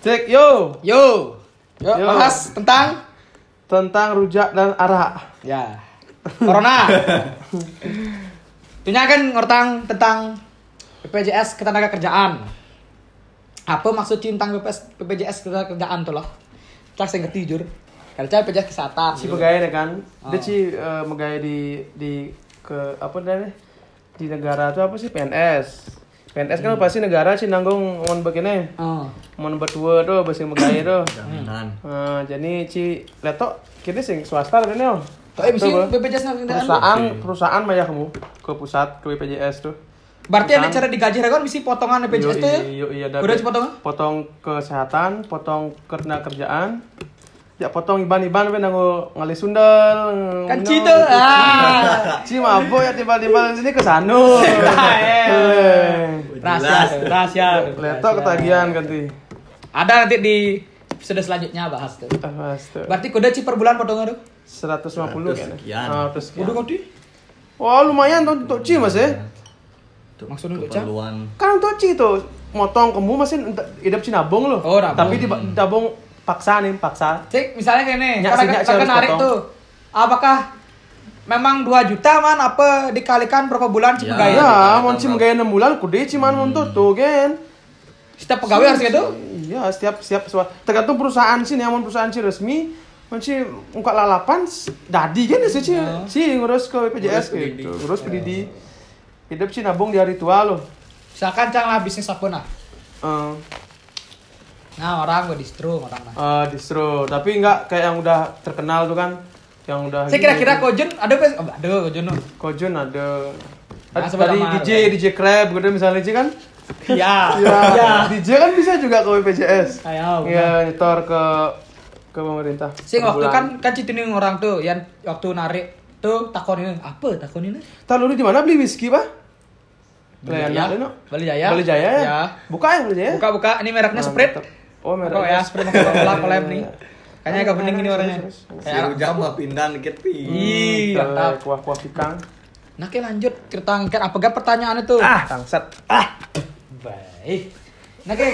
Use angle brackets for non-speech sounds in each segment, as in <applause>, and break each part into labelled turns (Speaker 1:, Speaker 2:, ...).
Speaker 1: Cek yo
Speaker 2: Yo. Yo,
Speaker 1: Yo.
Speaker 2: bahas tentang
Speaker 1: tentang rujak dan arak.
Speaker 2: ya corona. <laughs> Itunya kan ngortang tentang BPJS ketenaga kerjaan. Apa maksud tentang BPS, BPJS ketenaga kerjaan tuh loh? Cak saya ngerti jujur. Kalau BPJS kesehatan.
Speaker 1: Si pegawai deh kan. Dia
Speaker 2: Oh.
Speaker 1: si eh, megawai di di ke apa namanya? Di negara itu apa sih PNS. PNS kan pasti negara sih nanggung mon begini.
Speaker 2: Oh.
Speaker 1: Mon berdua tuh besi megawai tuh.
Speaker 3: Jaminan.
Speaker 1: Nah, jadi ci letok kini sing swasta kan ya.
Speaker 2: Tapi
Speaker 1: Bang.
Speaker 2: BPJS kerjaan.
Speaker 1: perusahaan perusahaan mah ya kamu ke pusat ke BPJS tuh.
Speaker 2: Berarti ada cara digaji kan mesti potongan BPJS tuh ya?
Speaker 1: Yo, iya,
Speaker 2: Udah dipotong?
Speaker 1: Potong kesehatan, potong kerja kerjaan. Ya potong iban-iban apa nanggo ngali sundel.
Speaker 2: Kan
Speaker 1: minum,
Speaker 2: Ci tuh.
Speaker 1: gitu.
Speaker 2: Ah. <laughs>
Speaker 1: Ci mabuk ya tiba-tiba sini ke sanu. <laughs>
Speaker 2: Eh. Rahasia, tuh, rahasia. rahasia.
Speaker 1: ketagihan kan ti.
Speaker 2: Ada nanti di episode selanjutnya bahas tuh.
Speaker 1: Awas tuh.
Speaker 2: Berarti kode ci per bulan potongnya tuh?
Speaker 1: 150 kayaknya.
Speaker 3: sekian.
Speaker 1: Ah, terus sekian.
Speaker 2: Udah kode?
Speaker 1: Wah, lumayan tuh untuk Ci Mas ya.
Speaker 3: Untuk
Speaker 2: Maksudnya untuk.
Speaker 1: Kan untuk Ci tuh motong kamu masih ent- hidup Ci nabung loh.
Speaker 2: Oh, nabung.
Speaker 1: Tapi di nabung paksa nih, paksa.
Speaker 2: Cek misalnya kayak nih,
Speaker 1: Nyak
Speaker 2: karena
Speaker 1: nyak
Speaker 2: kan narik
Speaker 1: potong.
Speaker 2: tuh. Apakah memang 2 juta man apa dikalikan berapa bulan ci
Speaker 3: Ya.
Speaker 2: pegawai?
Speaker 1: Ya,
Speaker 3: Iya,
Speaker 1: mau cim gaya 6 bulan kude ciman untuk tuh kan.
Speaker 2: Setiap pegawai harus gitu?
Speaker 1: Iya, setiap setiap tergantung perusahaan sih nih, amun perusahaan sih resmi Manci muka lalapan dadi kan sih sih
Speaker 2: Ya.
Speaker 1: sih ngurus ke BPJS gitu. Ngurus pedidi. Hidup sih nabung di hari tua loh.
Speaker 2: Misalkan cang lah bisnis apa nah?
Speaker 1: Eh,
Speaker 2: Nah orang gue distro orang nah.
Speaker 1: eh, distro, tapi enggak kayak yang udah terkenal tuh kan. Yang udah
Speaker 2: Saya kira-kira Kojun ada apa? Oh, ada Kojun tuh.
Speaker 1: Kojun ada.
Speaker 2: Nah,
Speaker 1: tadi DJ. DJ Crab gitu misalnya DJ kan.
Speaker 2: Iya. <laughs>
Speaker 1: Ya, DJ kan bisa juga ke BPJS.
Speaker 2: Ayo.
Speaker 1: Iya, nyetor ke ke pemerintah.
Speaker 2: Sing waktu kan kan citining orang tuh yang waktu narik tuh takon ini apa takon ini?
Speaker 1: Tahu lu di mana beli whisky, Pak? Beli
Speaker 2: Jaya. Bali Jaya.
Speaker 1: Bali Jaya ya?
Speaker 2: Ya.
Speaker 1: Buka ya Bali Jaya?
Speaker 2: Buka buka ini mereknya
Speaker 1: Nah,
Speaker 2: Sprite.
Speaker 1: Oh,
Speaker 2: Merek
Speaker 1: mereknya
Speaker 2: ya, Sprite sama Coca-Cola collab nih. <laughs> Kayaknya agak bening ini warnanya. Kayak
Speaker 3: rujak mah pindah dikit pi.
Speaker 2: Ih,
Speaker 1: Hmm,
Speaker 2: mantap.
Speaker 1: kuah-kuah pikang.
Speaker 2: Nah, oke lanjut kita angkat apa gak pertanyaan itu?
Speaker 1: Ah, tangsat. Ah.
Speaker 2: baik. Nah, oke.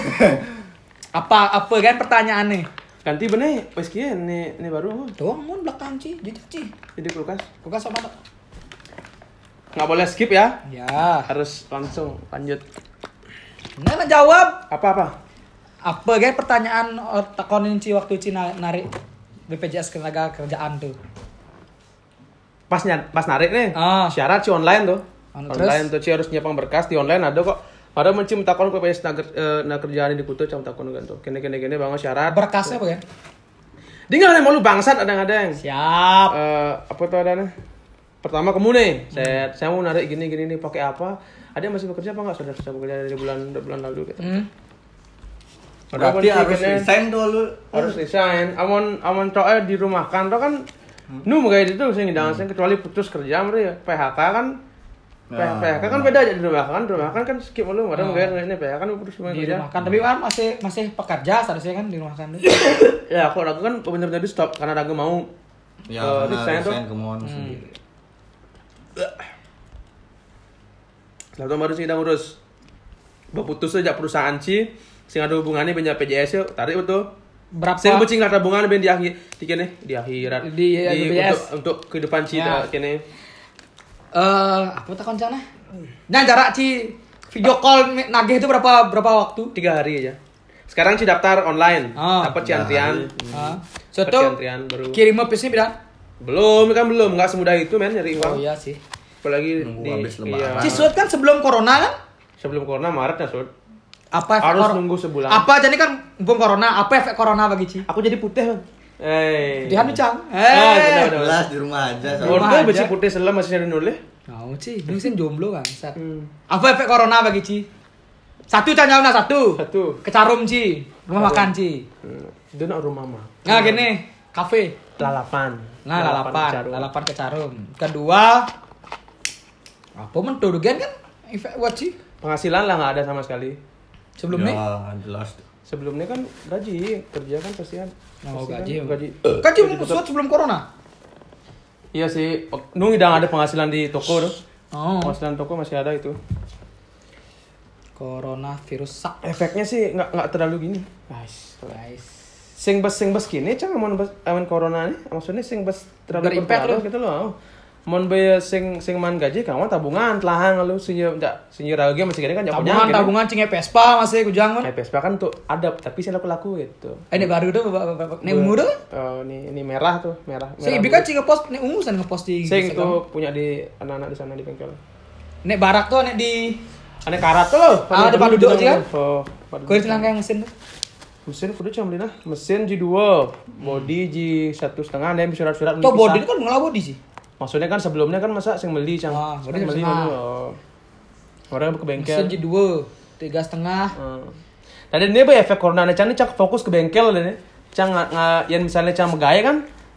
Speaker 2: <laughs> apa apa kan pertanyaan nih?
Speaker 1: Ganti bener whisky ya, ini ini baru. oh.
Speaker 2: Tuh, mun belakang ci, jadi ci.
Speaker 1: Jadi kulkas.
Speaker 2: Buka sama tak?
Speaker 1: Nggak boleh skip ya.
Speaker 2: Ya.
Speaker 1: Harus langsung lanjut.
Speaker 2: Nah, jawab.
Speaker 1: Apa-apa?
Speaker 2: Apa kan pertanyaan oh, takonin ci waktu ci na- narik BPJS ketenaga kerjaan tuh.
Speaker 1: Pas nyat, pas narik nih.
Speaker 2: Ah.
Speaker 1: Syarat sih online tuh.
Speaker 2: Anu,
Speaker 1: online tuh sih harus nyiapang berkas di online ada kok. Ada mencim takon ke PS nager eh, na kerjaan di kutu cam takon tuh. Kene kene kene banget syarat.
Speaker 2: Berkasnya apa?
Speaker 1: Dia nggak ada malu bangsat ada ada yang.
Speaker 2: Siap.
Speaker 1: Eh, apa tuh ada nih? Pertama kamu nih, saya saya mau narik gini gini nih pakai apa? Ada yang masih bekerja apa nggak? Sudah sudah bekerja dari bulan bulan lalu gitu.
Speaker 2: Hmm.
Speaker 3: Berarti harus resign tuh lu.
Speaker 1: harus resign. Amon amon cowok eh, di rumah kan kan nu kayak itu sih ngidang sih kecuali putus kerja mereka PHK kan PHK kan beda aja di rumah kan rumah kan kan skip lu ada nggak ini PHK kan putus rumah
Speaker 2: Di
Speaker 1: kerja.
Speaker 2: Rumah kan, tapi kan masih masih pekerja seharusnya kan di rumah kan. <coughs>
Speaker 1: ya aku ragu kan bener-bener di stop karena ragu mau
Speaker 3: Ya,
Speaker 1: Eh, resign tuh.
Speaker 3: sendiri.
Speaker 1: Itu baru sih kita ngurus. Berputus aja perusahaan sih Sing ada hubungannya banyak PJS yuk Tarik betul
Speaker 2: Berapa?
Speaker 1: Sing becing lah tabungan ben di akhir di kene di akhirat
Speaker 2: Di- di
Speaker 1: untuk untuk kehidupan sih
Speaker 2: Ya.
Speaker 1: kene
Speaker 2: Eh, apa tak koncana? Nah, jarak ci video call nagih itu berapa berapa waktu?
Speaker 1: tiga hari aja sekarang sih daftar online
Speaker 2: Ah.
Speaker 1: dapat ciantrian
Speaker 2: Ah.
Speaker 1: dapat
Speaker 2: Soto
Speaker 1: ciantrian baru
Speaker 2: kirim pisnya beda?
Speaker 1: belum kan belum nggak semudah itu men nyari
Speaker 2: Oh
Speaker 1: uang
Speaker 2: iya sih.
Speaker 1: apalagi
Speaker 3: Nunggu
Speaker 1: di
Speaker 3: habis
Speaker 1: iya.
Speaker 2: Ci kan sebelum corona kan?
Speaker 1: sebelum corona maret ya sud
Speaker 2: Apa efek
Speaker 1: Harus nunggu sebulan.
Speaker 2: Apa jadi kan belum corona? Apa efek corona bagi Ci?
Speaker 1: aku jadi putih bang eh
Speaker 2: Di Hanu Cang.
Speaker 1: Ah, benar,
Speaker 2: Eh.
Speaker 3: di rumah aja.
Speaker 2: Di rumah aja.
Speaker 1: besi putih selam masih nyari nulis
Speaker 2: Mau Ci, ini sih jomblo kan. Sat.
Speaker 1: Hmm.
Speaker 2: Apa efek corona bagi Ci? Satu Cang jawab nah satu.
Speaker 1: Satu.
Speaker 2: Kecarum Ci. Rumah makan Ci.
Speaker 1: Hmm. Itu nak rumah mah
Speaker 2: Nah gini, kafe.
Speaker 1: lalapan
Speaker 2: Nah, lalapan, lalapan kecarum. Kedua, apa mentuduh kan kan efek buat sih
Speaker 1: penghasilan lah nggak ada sama sekali
Speaker 2: sebelum nih.
Speaker 3: Ya, jelas.
Speaker 1: sebelumnya kan gaji kerja kan pasti kan
Speaker 2: Oh,
Speaker 1: pasti
Speaker 2: gaji.
Speaker 1: kan, gaji
Speaker 2: Kan cuma sesuatu sebelum corona.
Speaker 1: iya sih nung idang ada penghasilan di toko tuh
Speaker 2: Oh.
Speaker 1: penghasilan toko masih ada itu
Speaker 2: Corona virus sak.
Speaker 1: efeknya sih nggak nggak terlalu gini guys
Speaker 2: Guys.
Speaker 1: sing bes sing bes kini cang amun bes amun corona nih maksudnya sing bes terlalu
Speaker 2: Berimpact
Speaker 1: gitu loh mon be sing sing man gaji kawan tabungan telahang lu sinyo ndak sinyo ragi masih gini kan ndak punya
Speaker 2: Tabungan tabungan cing Vespa masih kujang kan.
Speaker 1: Vespa kan tuh ada tapi sih laku laku gitu
Speaker 2: Eh, ini baru tuh bapak. Ini ungu tuh.
Speaker 1: oh ini ini merah tuh merah merah
Speaker 2: Ibi kan cing ngepost ini ungu san ngepost di
Speaker 1: sing tuh punya di anak-anak di sana di bengkel
Speaker 2: Nek barak tuh nek di
Speaker 1: aneh karat tuh loh
Speaker 2: Ah, ada duduk aja kan?
Speaker 1: oh
Speaker 2: Kau di yang mesin tuh.
Speaker 1: mesin kudu cuma beli nah mesin G2 body G satu setengah ada yang surat-surat
Speaker 2: Tuh body itu kan mengelah body sih.
Speaker 1: Maksudnya kan sebelumnya kan masa sing beli cang.
Speaker 2: Ah,
Speaker 1: Sing beli dulu. Oh. Orang ke bengkel.
Speaker 2: Mesin G2 tiga setengah.
Speaker 1: Hmm. Tadi ini apa efek corona nih cang ini cang fokus ke bengkel deh. Cang nga- yang misalnya cang megaya kan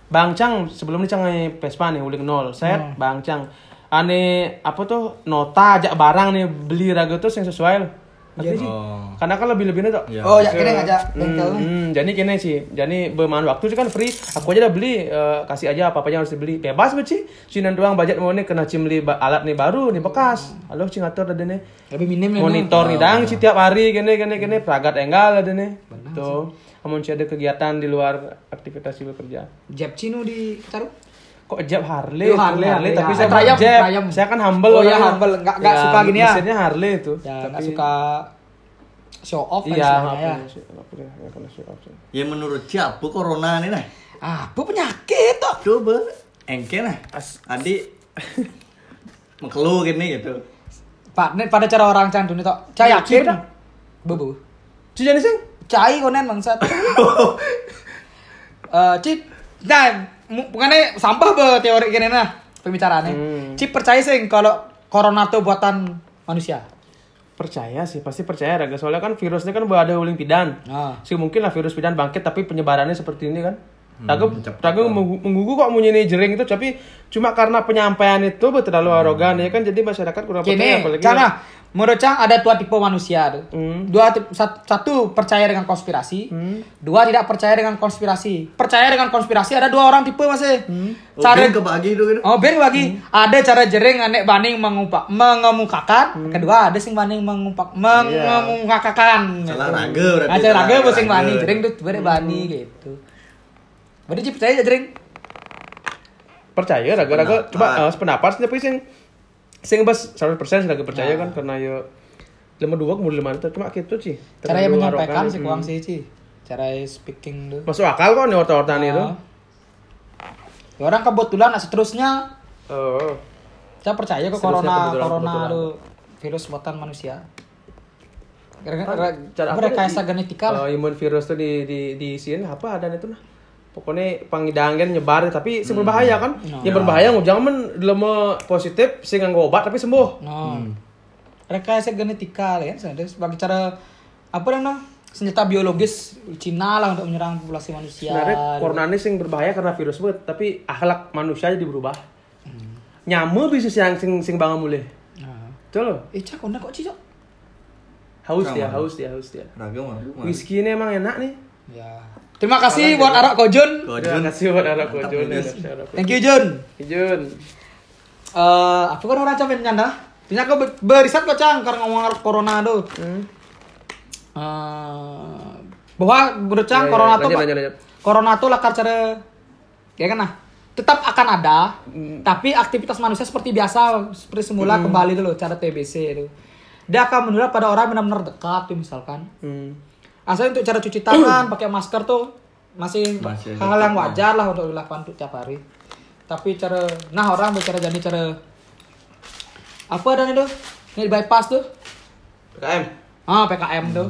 Speaker 1: Bang Cang sebelum ini cang nge Vespa nih ulik nol set
Speaker 2: Hmm.
Speaker 1: Bang Cang ane apa tuh nota ajak barang nih beli raga tuh yang sesuai loh. Ngerti sih?
Speaker 3: Oh.
Speaker 1: Karena kan lebih lebihnya tuh.
Speaker 3: Iya.
Speaker 2: Oh, ya kini ngajak bengkel.
Speaker 1: Hmm, jadi kini sih, jadi bermain waktu sih kan free. Aku aja udah beli, eh, kasih aja apa apa yang harus dibeli. Bebas sih. Cinan doang budget mau nih kena cim beli alat nih baru nih bekas. Halo cing ngatur ada nih.
Speaker 2: Lebih minim nih.
Speaker 1: Monitor nih dang sih tiap hari gini gini gini peragat enggal ada nih. Tuh. Amun ada kegiatan di luar aktivitas sih bekerja.
Speaker 2: Jab Cino di taruh.
Speaker 1: Kok jab Harley,
Speaker 2: Yo,
Speaker 1: tuh,
Speaker 2: Harley, Harley,
Speaker 1: tapi
Speaker 2: ya.
Speaker 1: saya
Speaker 2: Eh, Triumph,
Speaker 1: jab.
Speaker 2: Triumph.
Speaker 1: Saya kan humble
Speaker 2: Oh, iya,
Speaker 1: orangnya.
Speaker 2: humble. Nggak- nggak suka gini ya?
Speaker 1: Mesinnya Harley itu.
Speaker 2: Ya nggak
Speaker 1: tapi
Speaker 2: suka show off kan
Speaker 1: Iya,
Speaker 2: ya.
Speaker 1: off sih.
Speaker 3: Ya menurut siapa corona nih nah?
Speaker 2: Apa penyakit tuh?
Speaker 3: Coba engke nah.
Speaker 1: As-
Speaker 3: Adi mengkeluh gini gitu.
Speaker 2: Pak, nih pada cara orang can dunia tok. Cai yakin. Bebu.
Speaker 1: Ci jadi sing?
Speaker 2: Cai konen bangsat. <laughs> Eh, Cip, nah, mu- bukannya sampah be teori gini nah pembicaraannya.
Speaker 1: Hmm.
Speaker 2: Cip percaya sih kalau corona itu buatan manusia.
Speaker 1: Percaya sih, pasti percaya Raga. Soalnya kan virusnya kan ada uling pidan.
Speaker 2: Ah.
Speaker 1: Sih mungkin lah virus pidan bangkit tapi penyebarannya seperti ini kan. Raga,
Speaker 3: cepat.
Speaker 1: Raga menggu- menggugu kok punya ini jering itu tapi cuma karena penyampaian itu terlalu arogan ya kan jadi masyarakat kurang percaya apalagi
Speaker 2: cara menurut Cang ada dua tipe manusia tuh.
Speaker 1: Hmm.
Speaker 2: Dua satu percaya dengan konspirasi, dua tidak percaya dengan konspirasi. Percaya dengan konspirasi ada dua orang tipe masih.
Speaker 3: Oh,
Speaker 2: Cara
Speaker 3: ben kebagi itu gitu.
Speaker 2: Oh, ben bagi ada cara jering anek banding mengumpak mengemukakan, kedua ada sing banding mengumpak mengemukakan.
Speaker 3: Salah
Speaker 2: gitu.
Speaker 3: raga berarti,
Speaker 2: Ada raga sing
Speaker 3: raga.
Speaker 2: banding jering tuh bere bani gitu. Berarti Cip percaya aja jering.
Speaker 1: percaya Raga Raga
Speaker 3: Sependapat.
Speaker 1: coba eh, sependapat sih tapi sing sing bas 100% sih Raga percaya
Speaker 2: Nah.
Speaker 1: kan karena yo lima dua kemudian lima itu cuma gitu sih.
Speaker 2: Cara yang menyampaikan sih kurang sih, Ci. Cara speaking tuh.
Speaker 1: Masuk akal kok nih orta-ortaan itu.
Speaker 2: Ah. Ya, orang kebetulan nah, seterusnya
Speaker 1: Oh.
Speaker 2: saya percaya ke
Speaker 1: Seterusnya
Speaker 2: corona
Speaker 1: kebetulan,
Speaker 2: corona tuh virus buatan manusia. Karena
Speaker 1: cara apa
Speaker 2: rekayasa genetika lah.
Speaker 1: Oh, imun virus tuh di di di sini apa ada itu nah. Pokoknya pangidangkan nyebar tapi sing berbahaya kan.
Speaker 2: Nah.
Speaker 1: Yang berbahaya ngujang men lama positif sing nganggo obat tapi sembuh.
Speaker 2: No. Rekayasa genetika lah ya, Ada sebagai cara apa namanya senjata biologis Cina lah untuk menyerang populasi manusia.
Speaker 1: Sebenarnya corona ini sing berbahaya karena virus banget, tapi akhlak manusia jadi berubah.
Speaker 2: Hmm.
Speaker 1: Nyamuk bisa sing sing sing bangun mulai.
Speaker 2: Nah.
Speaker 1: Betul loh.
Speaker 2: Eh, cak, kok kok cicok?
Speaker 1: Haus dia, haus dia, haus dia.
Speaker 3: Raga mah.
Speaker 1: Whisky ini emang enak nih.
Speaker 2: Ya. Terima kasih buat Arak Kojun.
Speaker 1: Terima kasih buat kojol.
Speaker 3: Yunus.
Speaker 2: Thank you Jun.
Speaker 1: Jun.
Speaker 2: Eh, apa kan orang capek nyanda? Kau ber- beriset kok cang karena ngomong corona tuh.
Speaker 1: Hmm.
Speaker 2: Eh, bahwa menurut cang
Speaker 1: Ya, ya,
Speaker 2: corona tuh
Speaker 1: lanjut, lanjut, lanjut.
Speaker 2: corona tuh lakar cara ya kan nah tetap akan ada
Speaker 1: Hmm.
Speaker 2: tapi aktivitas manusia seperti biasa seperti semula kembali dulu cara TBC itu dia akan menular pada orang yang benar-benar dekat tuh misalkan
Speaker 1: Hmm.
Speaker 2: Asal untuk cara cuci tangan <clears throat> pakai masker tuh masih,
Speaker 3: Masih
Speaker 2: hal yang wajar lah untuk dilakukan untuk tiap hari tapi cara nah orang bicara jadi cara apa dan itu ini bypass tuh
Speaker 1: PKM.
Speaker 2: ah PKM tuh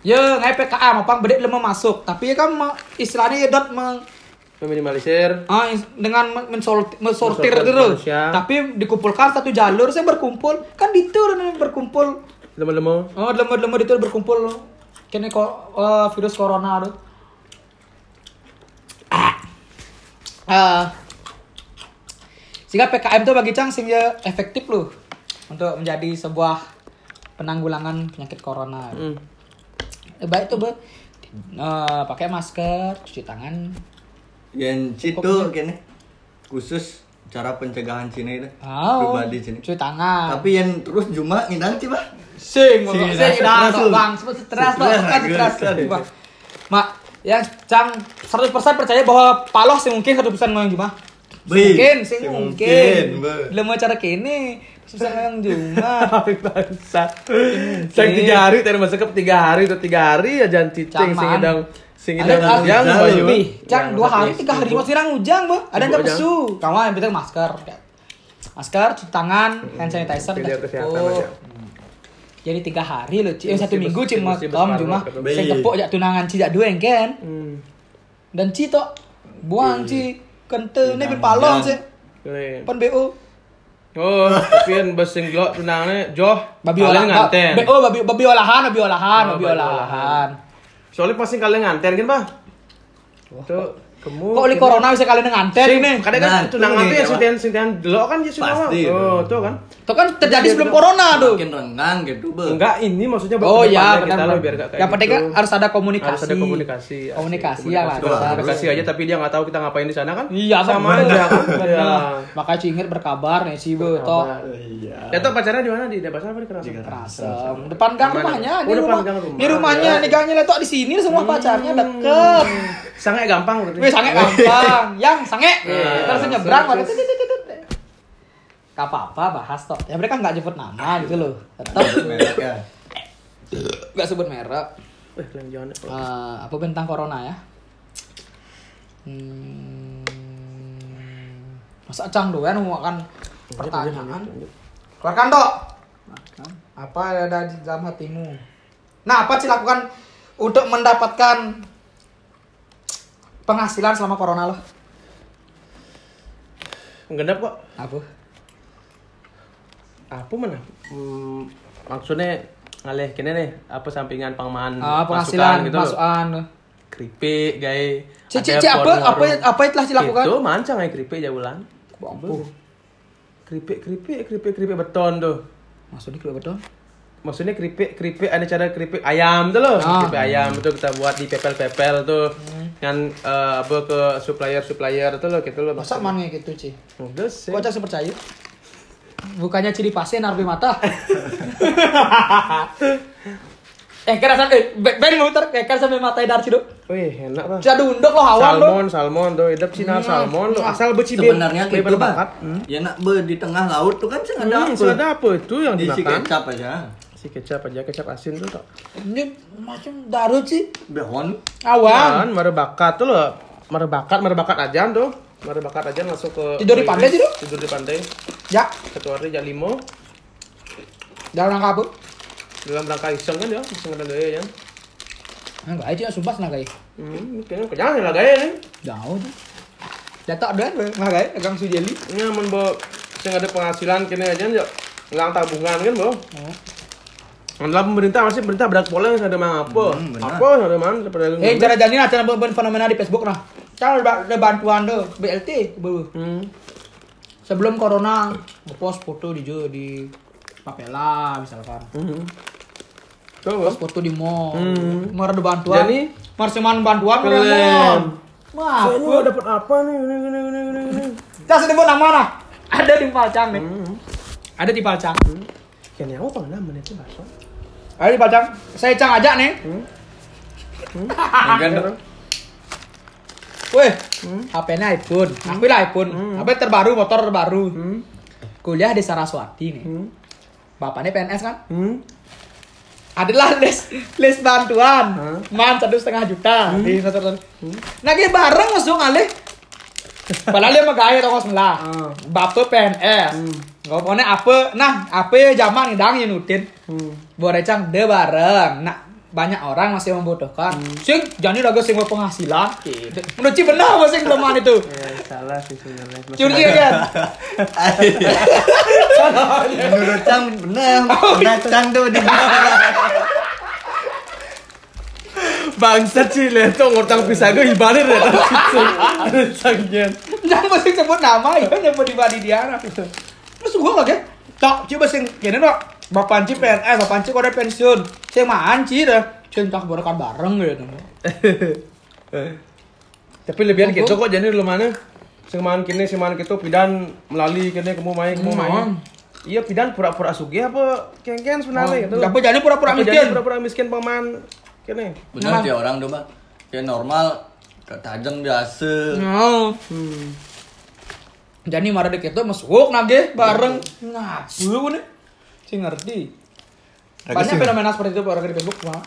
Speaker 2: ya ngai PKM apa bedek lemah masuk tapi kan ma- istilahnya ya dot meng,
Speaker 1: Meminimalisir.
Speaker 2: ah, dengan men- mensortir, mensortir
Speaker 1: Mensortir
Speaker 2: itu
Speaker 1: manusia.
Speaker 2: tapi dikumpulkan satu jalur saya berkumpul kan itu dan berkumpul
Speaker 1: Lemah-lemah.
Speaker 2: Oh, lemah-lemah itu berkumpul. Kini kok eh, virus corona tuh. Ah. sehingga PKM itu bagi Cang sehingga efektif loh untuk menjadi sebuah penanggulangan penyakit corona. Eh, baik tuh, Be. Eh, pakai masker, cuci tangan.
Speaker 3: Yang situ kene khusus cara pencegahan Cina itu
Speaker 2: Oh,
Speaker 3: pribadi Cina.
Speaker 2: cuci tangan.
Speaker 3: Tapi yang terus cuma ngidang sih bah.
Speaker 2: Sing,
Speaker 3: Sing,
Speaker 2: sing,
Speaker 3: sing,
Speaker 2: dah, bang, stres,
Speaker 3: Stres,
Speaker 2: kan stres. Wah. Mak, yang cang 100% percaya bahwa Paloh sing mungkin 100% ngoyong Jumah. Mungkin, sing
Speaker 3: sing
Speaker 2: mungkin. Lemu cara kene, susah ngoyong Jumah.
Speaker 1: Bangsat. Saya tiga hari tadi masuk ke tiga hari atau tiga hari ya jangan cicing sing idang sing idang
Speaker 2: yang lebih. Cang
Speaker 1: Yang
Speaker 2: dua hari, tiga hari masih orang ujang, Bu. Ada yang pesu. Kamu yang penting masker. Masker, cuci tangan, hand sanitizer, udah
Speaker 1: kesehatan
Speaker 2: cukup. Jadi tiga hari loh, Ci. Eh, satu minggu kom
Speaker 1: besar
Speaker 2: cuma saya tepuk jak tunangan Ci jak dua yang kan.
Speaker 1: Hmm.
Speaker 2: Dan Ci tok buang Ci kente ini bil palong.
Speaker 1: Boleh.
Speaker 2: Pon BO.
Speaker 1: Oh, tapi kan besing glok tunangnya joh.
Speaker 2: Babi olahan. BO babi babi olahan, babi olahan,
Speaker 1: Oh,
Speaker 2: babi olahan.
Speaker 1: Soalnya pasti kalian nganten kan, Pak? Tuh,
Speaker 2: Kok oli corona bisa kalian nganten ini?
Speaker 1: Kadang kan
Speaker 3: Nah,
Speaker 1: tunangan
Speaker 3: tuh
Speaker 1: tuh
Speaker 3: nih,
Speaker 1: yang sintian sintian delok kan dia sudah.
Speaker 3: Pasti,
Speaker 1: Oh,
Speaker 3: tuh.
Speaker 1: tuh kan.
Speaker 2: Itu kan terjadi sebelum corona tuh.
Speaker 3: Makin renggang gitu, be.
Speaker 1: Enggak, ini maksudnya buat
Speaker 2: Oh iya,
Speaker 1: ke depannya kita
Speaker 2: benar.
Speaker 1: loh, biar gak kayak
Speaker 2: Yang penting kan harus ada komunikasi.
Speaker 1: harus ada komunikasi.
Speaker 2: Komunikasi ya lah.
Speaker 3: Komunikasi.
Speaker 1: aja tapi dia nggak tahu kita ngapain di sana kan?
Speaker 2: Iya,
Speaker 1: sama
Speaker 2: bener.
Speaker 1: aja kan. Iya.
Speaker 2: Makanya Cingir berkabar nih sih, Bu. Toh.
Speaker 3: Iya.
Speaker 1: Ya tuh pacarnya di mana di Debasar apa di Kerasa?
Speaker 2: Kerasem. Depan gang rumahnya,
Speaker 1: Oh,
Speaker 2: ini
Speaker 1: depan
Speaker 2: rumah. Ini rumahnya,
Speaker 1: Ya.
Speaker 2: ini gangnya letok di sini semua pacarnya deket.
Speaker 1: Sangat gampang berarti.
Speaker 2: Sange gampang. Yang sange.
Speaker 1: Iya.
Speaker 2: Terus nyebrang tit. Gak apa-apa bahas toh. Ya mereka nggak nyebut nama gitu loh. Tetap
Speaker 3: Merek ya.
Speaker 2: nggak sebut merek.
Speaker 1: Wih, kalian jangan.
Speaker 2: Eh, apa tentang corona ya? Hmm, masa cang doyan mau akan pertanyaan. Keluarkan dok. Apa ada di dalam hatimu? Nah, apa sih lakukan untuk mendapatkan penghasilan selama corona lo?
Speaker 1: Ngendap kok.
Speaker 2: Apa?
Speaker 1: Apa mana? Hmm, maksudnya ngalih kene nih apa sampingan pangmaan
Speaker 2: Ah, penghasilan,
Speaker 1: masukan gitu loh.
Speaker 2: masukan.
Speaker 1: keripik gay
Speaker 2: Cici, cici apa apa apa yang telah dilakukan?
Speaker 1: itu mancang ya keripik jaulan
Speaker 2: Bambu.
Speaker 1: keripik keripik keripik keripik beton tuh
Speaker 2: Maksudnya kira betul?
Speaker 1: Maksudnya keripik keripik ada cara keripik ayam tuh loh
Speaker 2: Ah. Hmm.
Speaker 1: keripik ayam itu kita buat di pepel-pepel tuh dengan eh, apa ke supplier supplier tuh loh gitu loh
Speaker 2: Masa mana gitu, Ci?
Speaker 1: udah sih
Speaker 2: Kok cak percaya? Bukannya ciri pasien narbi mata. <laughs> eh kira sampai eh, ben muter kayak kira sampai mata dar cido.
Speaker 1: wih enak lah
Speaker 2: Cida unduk lo hawan lo.
Speaker 1: salmon salmon tuh hidup Cina
Speaker 2: Hmm.
Speaker 1: salmon tuh asal becibir
Speaker 3: Sebenarnya gitu,
Speaker 1: berbakat
Speaker 3: Bang. Ya nak be di tengah laut tuh kan sih ada
Speaker 1: Hmm,
Speaker 3: apa?
Speaker 1: sudah apa itu yang dimakan
Speaker 3: kecap aja.
Speaker 1: Si kecap aja kecap asin tuh tak
Speaker 2: Ini macam darut sih.
Speaker 3: Behon.
Speaker 2: Awan.
Speaker 1: kan merebakat tuh loh merebakat merebakat aja tuh merebakat aja masuk ke
Speaker 2: Tidur di pantai, tidur?
Speaker 1: tidur di pantai
Speaker 2: Ya,
Speaker 1: satu hari jam lima
Speaker 2: dalam rangka apa?
Speaker 1: dalam rangka iseng kan ya iseng ada gaya ya
Speaker 2: Enggak aja sumpah senang gaya.
Speaker 1: hmm kayaknya kenyang lah gaya nih
Speaker 2: Jauh tuh. Data ada enggak gaya pegang sujeli.
Speaker 1: ini aman bawa sing ada penghasilan kini aja ya ngelang tabungan kan bro
Speaker 2: Oh.
Speaker 1: Dalam pemerintah masih pemerintah berat pola yang ada mang apa?
Speaker 3: Hmm,
Speaker 1: apa yang ada mang pedagang.
Speaker 2: Eh, cara jalin acara ben fenomena di Facebook nah. Cara ada bantuan tuh BLT, Bu.
Speaker 1: Hmm.
Speaker 2: Sebelum corona, post foto di di papela misalkan.
Speaker 1: Hmm.
Speaker 2: Post foto di mall.
Speaker 1: Hmm.
Speaker 2: Mau ada bantuan.
Speaker 1: Jadi,
Speaker 2: marseman bantuan
Speaker 1: keren.
Speaker 2: keren. Wah,
Speaker 1: ini dapat apa nih? Ini ini ini ini ini.
Speaker 2: kita sebut nama nah. Ada di Palcang nih.
Speaker 1: Hmm.
Speaker 2: Ada di Palcang.
Speaker 1: Kayaknya aku pengen nama itu bakso.
Speaker 2: Ada di Palcang. Saya cang aja nih.
Speaker 3: Enggak dong.
Speaker 2: Weh, HP-nya iPhone. Aku lah iPhone. HP terbaru, motor terbaru.
Speaker 1: Hmm.
Speaker 2: Kuliah di Saraswati nih.
Speaker 1: Hmm.
Speaker 2: Bapaknya PNS kan?
Speaker 1: Hmm.
Speaker 2: adalah les les bantuan
Speaker 1: Hah?
Speaker 2: man satu setengah juta di satu satu nah dia bareng masuk ngalih padahal dia megaya toko sebelah
Speaker 1: Ah.
Speaker 2: bapak PNS nggak pokoknya apa nah apa zaman yang nutin
Speaker 1: Hmm.
Speaker 2: boleh cang de bareng nah banyak orang masih membutuhkan sing jangan udah sing mau penghasilan gitu menurut Ci benar apa sing kelemahan itu
Speaker 1: Ya, salah sih sebenarnya.
Speaker 2: Curi kan
Speaker 3: Menurut Cang bener. Nah Cang tuh di
Speaker 1: Bangsat sih lihat tuh pisah gue ibadah deh. Sangnya.
Speaker 2: jangan masih sebut nama ya nyebut di badi dia terus gua lagi tak coba sing kene dok bapak Anci PNS bapak Anci kok ada pensiun sing mah Anci dah sing tak berakan bareng gitu <laughs>
Speaker 1: Tapi lebihan gitu kok jadi lu mana? Sing man kini sing man gitu pidan melalui kini kamu main kamu main. Iya, pidan pura-pura sugih apa kengken sebenarnya gitu.
Speaker 2: Apa jadi pura-pura
Speaker 1: Apa jadi
Speaker 2: miskin?
Speaker 1: Pura-pura miskin paman kene.
Speaker 3: Benar sih orang tuh, Pak. Ya normal tajeng biasa.
Speaker 2: Oh.
Speaker 1: Hmm.
Speaker 2: Jadi marah dek itu masuk nage bareng ngapu nih. Si ngerti. Banyak fenomena seperti itu orang di Facebook mah.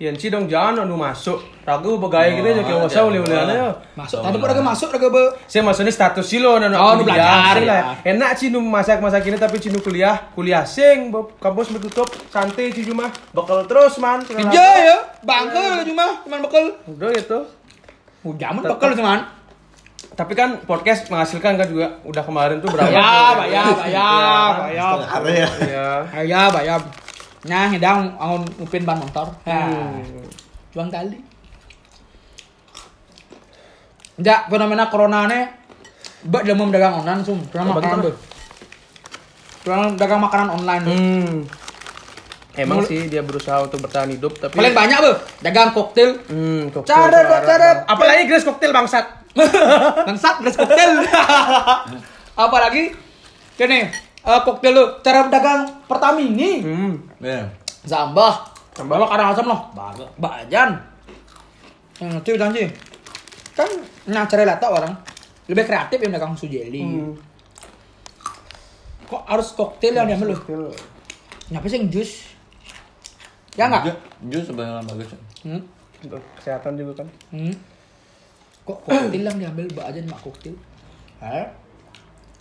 Speaker 1: Yan ci dong jangan anu masuk. Ragu begaya gitu aja kayak wasa uli-uliannya ya.
Speaker 2: Masuk tadi pun masuk raga be.
Speaker 1: Saya maksudnya status sih lo anu
Speaker 2: Oh, nu belajar, ya.
Speaker 1: lah. Enak sih nu masak-masak ini tapi cinu kuliah, kuliah sing kampus bertutup santai sih cuma bakal terus man.
Speaker 2: Iya ya, bangkel cuma cuman bekal.
Speaker 1: Udah gitu.
Speaker 2: Ujaman bekal cuman.
Speaker 1: Tapi kan podcast menghasilkan kan juga udah kemarin tuh berapa?
Speaker 2: Bayar, bayar, bayar, bayar.
Speaker 3: Ada ya.
Speaker 1: Iya.
Speaker 2: Bayar. Nah, hidang angon ngupin ban motor. Ya.
Speaker 1: Hmm.
Speaker 2: Juang kali. Ja, fenomena corona ne Mbak dia mau dagang online sum, dagang makanan tuh. Dagang, dagang makanan online.
Speaker 1: Hmm. Emang
Speaker 2: Mul-
Speaker 1: sih dia berusaha untuk bertahan hidup tapi
Speaker 2: Paling banyak be, dagang koktail.
Speaker 1: Hmm, koktail
Speaker 2: Cara- cara-
Speaker 1: Apalagi Grace koktail bangsat.
Speaker 2: Bangsat beres koktail. <laughs> Apalagi kene eh, koktail lu cara dagang Pertamini.
Speaker 1: Hmm.
Speaker 3: Ya.
Speaker 2: Zambah. Zambah kadang asam loh. Ba- Bajan. Yang ngerti janji. Kan nah cara lata orang lebih kreatif yang dagang sujeli.
Speaker 1: Hmm.
Speaker 2: Kok harus koktail yang diambil lu? Nyapa sih yang jus? Ya enggak?
Speaker 3: Ju- Jus sebenarnya bagus.
Speaker 2: Hmm.
Speaker 1: Untuk kesehatan juga kan.
Speaker 2: Hmm. Kok koktail yang diambil mbak aja mak koktail? Eh?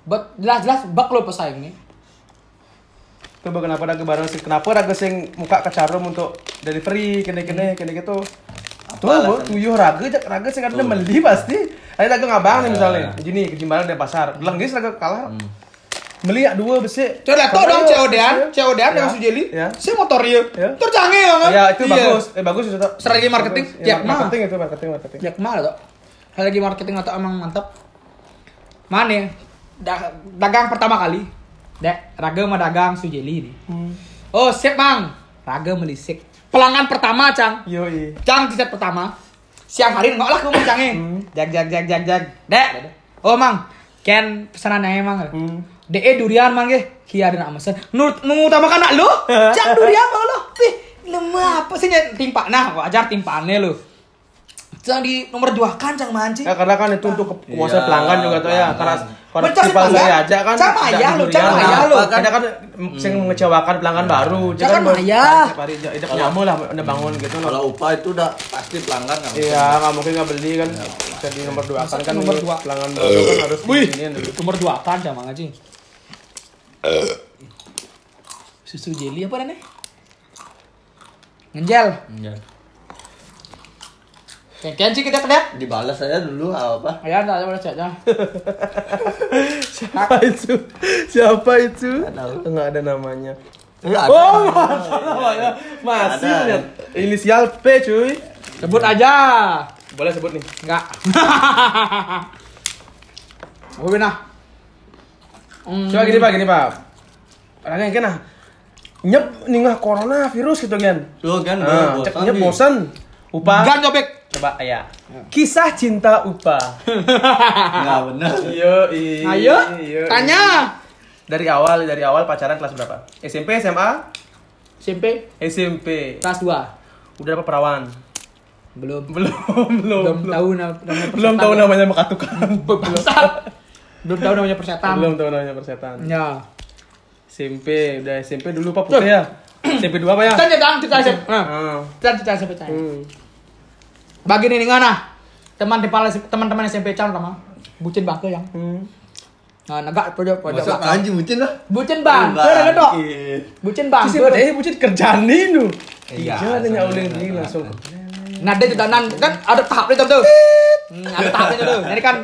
Speaker 2: But jelas-jelas bak lo pesaing nih.
Speaker 1: Coba kenapa ada barang sih? Kenapa ada sing muka kecarum untuk delivery kene-kene kene gitu? Tuh,
Speaker 3: alasannya?
Speaker 1: tuyuh raga, jak raga sing ada beli pasti. Ada raga ngabang nih misalnya. Gini, kejimbaran di pasar. Lenggis raga kalah. Beli ya dua besi.
Speaker 2: Coba lihat tuh dong COD-an, COD-an
Speaker 1: Ya.
Speaker 2: dengan sujeli.
Speaker 1: Ya.
Speaker 2: Si motor ya.
Speaker 1: Ya.
Speaker 2: Terus canggih ya kan?
Speaker 1: Ya, itu
Speaker 2: Iya.
Speaker 1: bagus. Eh bagus itu.
Speaker 2: Strategi marketing, ya,
Speaker 1: marketing itu marketing marketing.
Speaker 2: Ya ke mana tuh? Strategi marketing atau emang mantap? Mana? Da- dagang pertama kali. Dek, raga mah dagang sujeli nih.
Speaker 1: Hmm.
Speaker 2: Oh, siap bang. Raga melisik. Pelanggan pertama, Cang.
Speaker 1: Yoi.
Speaker 2: Cang di set pertama. Siang hari nggak lah kamu cangin. Jag jag jag jag jag. Dek. Oh mang. Ken pesanan yang emang.
Speaker 1: Hmm.
Speaker 2: De durian mang ge. Kia ada nak mesen. Nu mengutamakan nak lu. <laughs> Cang durian mau lo. Ih, lemah apa sih timpa nah wajar timpaannya lu. Cang di nomor dua kan cang manci.
Speaker 1: Ya karena kan itu untuk kepuasan
Speaker 3: Iya,
Speaker 1: pelanggan juga tuh ya. Karena kalau
Speaker 2: pelanggan.
Speaker 1: saya aja kan.
Speaker 2: Cang maya
Speaker 1: tidak
Speaker 2: lu,
Speaker 1: durian.
Speaker 2: cang maya lu.
Speaker 1: Kan kan sing mengecewakan pelanggan baru.
Speaker 2: Cang kan maya.
Speaker 1: Hari tidak nyamu lah udah bangun gitu.
Speaker 3: Kalau upah itu udah pasti pelanggan kan.
Speaker 1: Iya, nggak mungkin nggak beli kan. Jadi nomor dua kan kan
Speaker 2: nomor dua?
Speaker 1: pelanggan baru kan harus
Speaker 2: Wih, nomor dua kan cang manci. Susu jelly apa nih? Ngenjel.
Speaker 3: Iya.
Speaker 2: Ken sih kita kedap.
Speaker 3: Dibalas saya dulu apa?
Speaker 2: Ayan, ada boleh cek aja. <laughs>
Speaker 1: Siapa itu? Siapa itu? Enggak ada namanya.
Speaker 3: Eh, ada.
Speaker 1: Oh, namanya masih
Speaker 3: Ada.
Speaker 1: lihat inisial P cuy.
Speaker 2: Sebut aja.
Speaker 1: Boleh sebut nih.
Speaker 2: Enggak. Apa benar? Hmm.
Speaker 1: Coba gini pak, gini pak. Orangnya yang kena nyep ningah corona virus gitu kan.
Speaker 3: Tuh kan
Speaker 1: Nah, nyep bosan. Upah.
Speaker 2: Gan cobek.
Speaker 1: Coba ya. Kisah cinta upah.
Speaker 3: Nggak benar.
Speaker 1: Iya, iya.
Speaker 2: Ayo,
Speaker 1: iya.
Speaker 2: tanya.
Speaker 1: Dari awal, dari awal pacaran kelas berapa? SMP, SMA,
Speaker 2: SMP
Speaker 1: SMP.
Speaker 2: kelas 2.
Speaker 1: Udah dapat perawan?
Speaker 2: Belum.
Speaker 1: Belum, belum,
Speaker 2: Belum tahu nama namanya
Speaker 1: Belum tahu namanya mekatukan.
Speaker 2: Bangsat. Belum tahu namanya persetan.
Speaker 1: Belum tahu namanya persetan.
Speaker 2: Ya.
Speaker 1: SMP, udah SMP dulu Pak Putih ya. SMP 2 apa ya?
Speaker 2: Tanya dong cerita SMP.
Speaker 1: Ah.
Speaker 2: cerita SMP.
Speaker 1: Hmm.
Speaker 2: Bagi ini ngana. Teman teman-teman SMP Cang sama bucin bangke yang.
Speaker 1: Hmm.
Speaker 2: Nah, negak pojok pojok belakang.
Speaker 3: anjing bucin lah.
Speaker 2: Bucin bang, ada dok. Bucin bang.
Speaker 1: Sisi pada eh bucin kerjaan nih nu.
Speaker 3: Iya,
Speaker 1: ada yang uling ini langsung.
Speaker 2: Nah, dia juga nan kan ada tahapnya tuh tuh. Hmm, ada tahapnya tuh. Jadi kan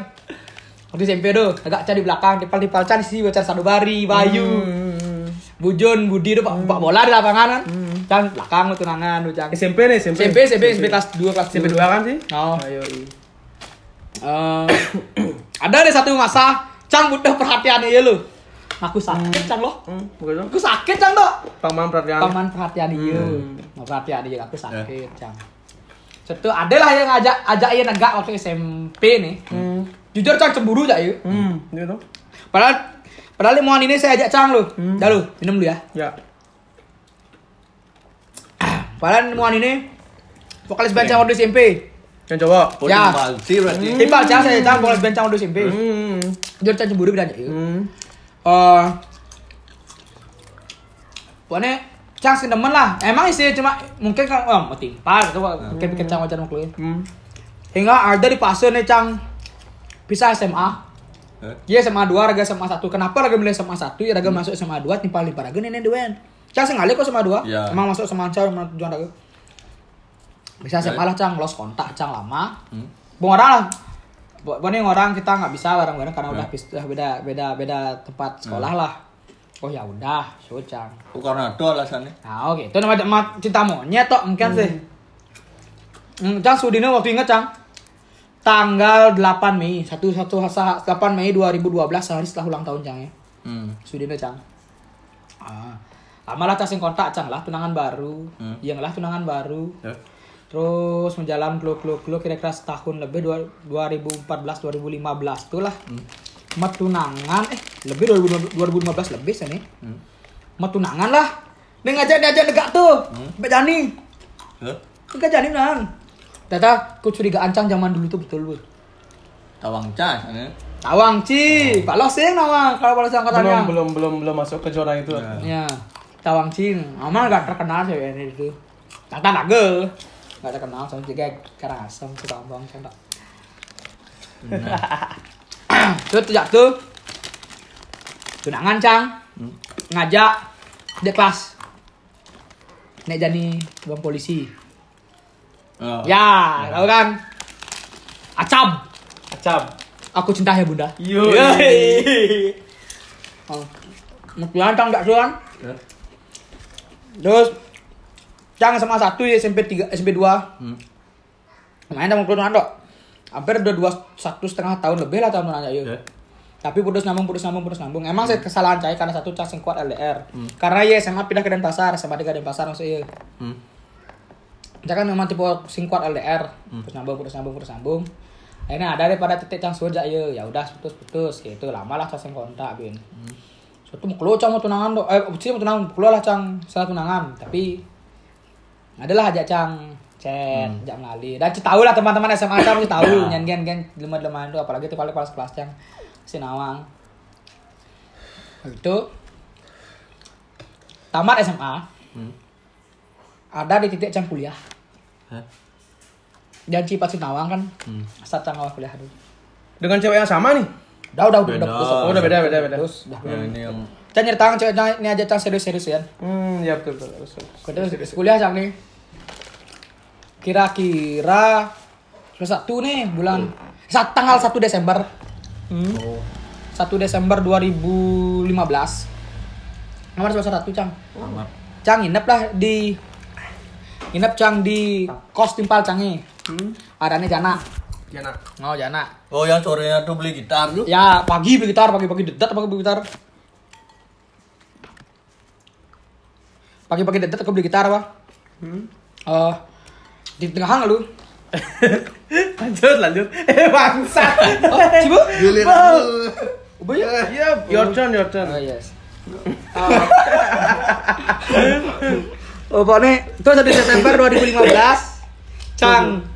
Speaker 2: waktu SMP tuh, agak cari belakang, tipal-tipal cari sih, cari Sadubari, Bayu,
Speaker 1: Hmm.
Speaker 2: Bujun, Budi tuh pak pak bola di lapangan kan. Cang belakang lu tunangan lu cang.
Speaker 1: SMP nih, SMP.
Speaker 2: SMP, SMP, SMP kelas 2 kelas
Speaker 1: SMP 2 kan sih?
Speaker 2: Oh.
Speaker 1: Ayo. iya.
Speaker 2: Eh, ada deh satu masa, Cang butuh perhatian iya lu. Aku sakit Cang loh.
Speaker 1: Hmm.
Speaker 2: Aku sakit Cang dok.
Speaker 1: Paman perhatian.
Speaker 2: Paman perhatian iya.
Speaker 1: Hmm.
Speaker 2: Mau perhatian iya aku sakit Cang. Satu ada lah yang ngajak ajak iya negak waktu SMP nih.
Speaker 1: Hmm.
Speaker 2: Jujur Cang cemburu aja iya.
Speaker 1: Hmm, gitu.
Speaker 2: Padahal Padahal mau ini saya ajak Cang lu. Dah lu, minum dulu ya.
Speaker 1: Ya.
Speaker 2: Padahal mau ini vokalis band Cang waktu SMP.
Speaker 1: Yang cowok.
Speaker 3: Oh,
Speaker 2: Ya.
Speaker 3: timbal sih berarti.
Speaker 2: Saya Cang vokalis band Cang waktu SMP.
Speaker 1: Hmm.
Speaker 2: Dia Cang cemburu bilang.
Speaker 1: Hmm.
Speaker 2: Eh Pokoknya Cang sih demen lah. Emang sih cuma mungkin kan oh, mau timpal gitu mungkin pikir Cang wajar mau keluar.
Speaker 1: Hmm.
Speaker 2: Hingga ada di fase nih Cang pisah SMA.
Speaker 3: Eh?
Speaker 2: Iya SMA 2 raga SMA 1. Kenapa raga milih SMA 1 ya raga masuk SMA 2 timpal limpah raga nenek duen. Cang sengali kok SMA 2.
Speaker 3: Iya.
Speaker 2: Emang masuk Cang emang tujuan raga. Bisa SMA lah Cang lost kontak Cang lama.
Speaker 3: Hmm.
Speaker 2: Bung orang lah. Yang orang kita nggak bisa bareng-bareng karena
Speaker 3: Ya.
Speaker 2: udah pis- udah beda beda beda tempat sekolah lah. Oh ya udah, so Cang.
Speaker 3: Oh, karena itu alasannya.
Speaker 2: Nah, oke. Itu nama cinta monyet tok mungkin sih. Hmm, Cang Sudino waktu inget Cang. Tanggal 8 Mei, 1 1 8 Mei 2012 sehari setelah ulang tahun Cang ya.
Speaker 3: Hmm.
Speaker 2: Sudino Cang. Ah. Lama lah Cang kontak Cang lah tunangan baru.
Speaker 3: Hmm.
Speaker 2: Iya lah tunangan baru.
Speaker 3: Ya.
Speaker 2: Terus menjalan klo klo klo kira-kira setahun lebih dua- 2014 2015 itulah. Mat tunangan eh lebih 2015 2015 lebih sini.
Speaker 3: Hmm.
Speaker 2: Mat tunangan lah. Nih ngajak diajak negak tuh. Mbak Jani.
Speaker 3: Ya.
Speaker 2: Enggak Jani nang. Tata kecurigaan Cang zaman dulu tuh betul betul.
Speaker 3: Tawang cas, ya.
Speaker 2: Tawang Ci, Pak Losing nama kalau Pak Losing
Speaker 1: Belum
Speaker 2: angkatannya.
Speaker 1: belum belum belum masuk ke zona itu.
Speaker 3: Ya.
Speaker 2: Ya, Tawang Cing. Amal gak terkenal sih ini itu. Tata nagel. Gak terkenal sama juga Karangasem suka ngomong contoh. <coughs> Terus sejak tuh tunangan Cang ngajak di kelas Nek Jani bang polisi.
Speaker 3: Oh.
Speaker 2: Ya, tahu kan? Acam.
Speaker 1: Acam.
Speaker 2: Aku cinta ya bunda.
Speaker 1: Yo.
Speaker 2: Oh. Mungkin Cang gak tuh kan? Terus Cang sama satu ya SMP 3 SMP 2
Speaker 3: Hmm.
Speaker 2: main sama dok hampir udah dua satu setengah tahun lebih lah tahun nanya yuk
Speaker 3: Ya.
Speaker 2: tapi putus nambung putus nambung putus nambung emang saya kesalahan saya karena satu Cang sing kuat LDR karena ya SMA pindah ke Denpasar SMA di Denpasar maksudnya
Speaker 3: Hmm.
Speaker 2: Cang kan memang tipe sing kuat LDR putus nambung putus nambung putus nambung akhirnya ada daripada titik Cang sudah ya ya udah putus putus gitu. Lama lah Cang sing kontak bin suatu mau keluar Cang mau tunangan dok eh sih mau tunangan keluar lah Cang setelah tunangan tapi adalah ajak Cang chat, ajak ngali. Dan tahu lah teman-teman SMA Cang mesti tahu nyan gen gen lemah lemah itu apalagi tuh paling kelas kelas Cang si Nawang. Itu tamat SMA
Speaker 3: Hmm.
Speaker 2: ada di titik Cang kuliah.
Speaker 3: Hah?
Speaker 2: Dan Cipat Sinawang kan
Speaker 3: Hmm.
Speaker 2: saat Cang awal kuliah dulu.
Speaker 1: Dengan cewek yang sama nih.
Speaker 2: Udah udah udah udah.
Speaker 1: Oh, udah beda beda beda.
Speaker 2: Terus udah.
Speaker 3: Ya, ini yang
Speaker 2: Cang nyeritakan cewek Cang ini aja Cang serius-serius ya.
Speaker 1: Hmm, ya betul betul. betul.
Speaker 2: Kita serius kuliah Cang nih. Kira-kira semester satu nih bulan saat tanggal 1 Desember. Hmm.
Speaker 3: oh.
Speaker 2: 1 Desember 2015. Nomor semester satu Cang.
Speaker 3: Tamat.
Speaker 2: Cang nginep lah di nginep Cang di kos timpal Cangi.
Speaker 1: Hmm.
Speaker 2: Adanya Jana.
Speaker 1: Nak.
Speaker 2: Oh Jana.
Speaker 3: Oh, yang sorenya tuh beli gitar lu.
Speaker 2: Ya pagi beli gitar, pagi-pagi dedet pagi beli gitar. Pagi-pagi dedet aku beli gitar apa?
Speaker 1: Hmm.
Speaker 2: Eh di tengah hang lu. <laughs>
Speaker 1: lanjut lanjut. <laughs> Eh bangsa.
Speaker 2: Oh, Cibu?
Speaker 3: Giliran lu.
Speaker 2: Ubah ya?
Speaker 1: Iya, your turn your turn.
Speaker 2: Oh yes. <laughs> oh, pokoknya itu 1 Desember 2015. Cang.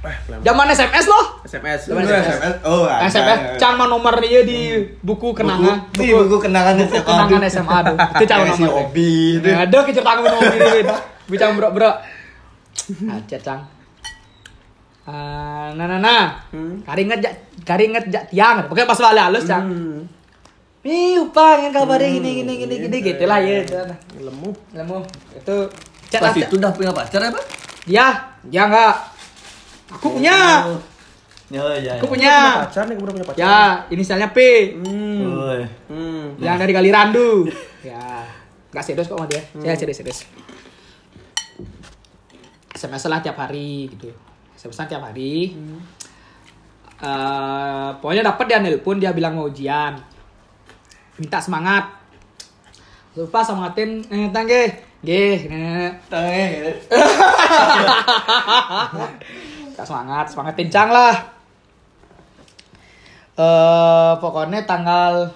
Speaker 1: Eh.
Speaker 2: Zaman SMS loh.
Speaker 1: SMS.
Speaker 2: Zaman
Speaker 3: Lu SMS. Oh, ada.
Speaker 2: SMS. Cang mah nomor dia di buku kenangan.
Speaker 3: Buku, di buku kenangan
Speaker 2: buku
Speaker 3: SMA.
Speaker 2: kenangan SMA tuh. <laughs> Itu cang nomor.
Speaker 3: Obi.
Speaker 2: Nah, ada keceritakan nomor ini. Bicang bro bro. Aja cang. Ah, nah nah nah.
Speaker 1: Hmm.
Speaker 2: Karinget jak karinget jak tiang. Pokoknya pas balik halus cang.
Speaker 1: Hmm.
Speaker 2: Ih, upah yang kabarnya gini gini gini gini gitu lah ya.
Speaker 1: Lemu.
Speaker 2: Lemu itu chat
Speaker 3: Pas itu udah punya pacar apa?
Speaker 2: Ya, ya enggak. Aku punya.
Speaker 3: Ya, ya.
Speaker 2: Aku
Speaker 3: ya.
Speaker 2: punya.
Speaker 1: Pacar nih, udah punya pacar.
Speaker 2: Ya, inisialnya P.
Speaker 1: Hmm. Hmm.
Speaker 2: Yang dari Galirandu. <laughs> ya, enggak serius kok sama dia. Saya serius serius. SMS lah tiap hari gitu. SMS tiap hari. Eh, pokoknya dapat dia nelpon dia bilang mau ujian. Minta semangat. Lupa semangatin eh tangge. Ge,
Speaker 3: Tangan. <laughs> <laughs>
Speaker 2: Gak semangat, semangat pincang lah. Eh pokoknya tanggal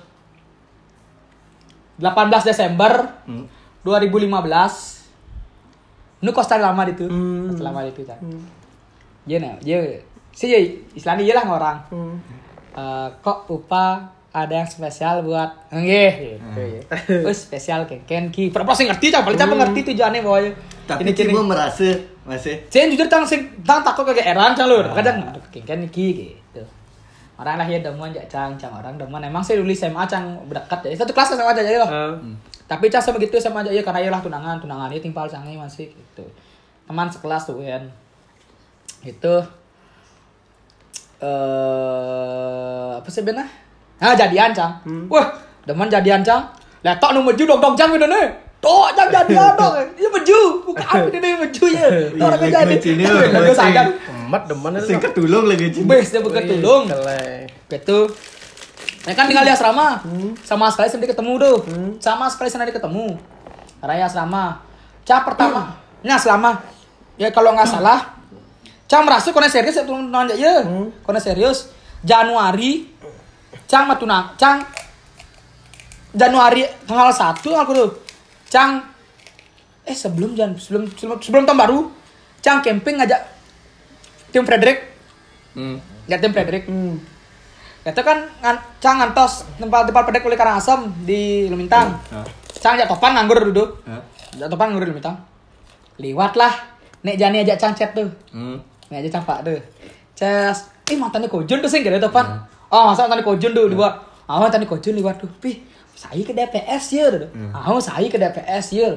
Speaker 2: 18 Desember
Speaker 3: Hmm.
Speaker 2: 2015 nu kosta lama itu
Speaker 1: Hmm.
Speaker 2: lama itu kan dia nah dia sih ya istilahnya dia lah orang.
Speaker 1: Hmm.
Speaker 2: Eh, kok upa ada yang spesial buat nggih gitu ya. Oh, spesial kengken ki. Pernah ngerti cang, paling ngerti tujuannya bahwa
Speaker 3: Tapi
Speaker 2: ini.
Speaker 3: Cimo merasa masih
Speaker 2: Saya jujur tang sing tang takut kagak eran cang lur. Kadang aduh kengken iki gitu. Orang lah ya demen ya cang, cang orang demen. Emang saya dulu SMA cang berdekat ya. Satu kelas sama aja ya loh.
Speaker 1: Ah.
Speaker 2: Tapi cang sama gitu sama aja ya karena ya lah tunangan, tunangan ini timpal cangnya masih gitu. Teman sekelas tuh kan. Itu eh apa sih benar? Nah, jadian cang. Wah, demen jadian cang. Letok nu maju dong dong cang gitu nih. Tok cang jadian dong. Dia maju. Bukan apa ini maju <laughs> ya. Orang
Speaker 3: Iya,
Speaker 2: jadi.
Speaker 3: ini, <laughs> lucu.
Speaker 2: sadar.
Speaker 1: Emat demen itu.
Speaker 3: sing ketulung lagi Cimo.
Speaker 2: Bes dia beker tulung.
Speaker 1: Keleh.
Speaker 2: Gitu. Ya kan tinggal di asrama. Sama sekali sendiri ketemu tuh. Sama sekali sendiri ketemu. Raya asrama. Cah pertama. Nah selama. Ya kalau nggak salah. Cah merasa kone serius ya turun nanya ya. Kone serius. Januari. Cang matuna. Cang. Januari tanggal 1 aku tuh. Cang. Eh sebelum jan sebelum sebelum, sebelum tahun baru. Cang camping ngajak tim Frederick.
Speaker 3: Hmm.
Speaker 2: Ngajak tim Frederick.
Speaker 1: Hmm.
Speaker 2: Itu kan ngan, cang ngantos tempat tempat pedek kulit Karangasem di Lumintang.
Speaker 3: Ah.
Speaker 2: Cang jak topan nganggur duduk.
Speaker 3: Ah.
Speaker 2: Jak topan nganggur di Lumintang. Liwat lah. Nek jani ajak cang chat tuh.
Speaker 3: Hmm.
Speaker 2: Nek ajak cang pak tuh. Ces. Eh mantannya kojun tuh sih gak ada topan. Oh masa mantannya kojun tuh dua. Ah mantannya kojun liwat tuh. Pih. Saya ke DPS ya tuh. Ah saya ke DPS ya.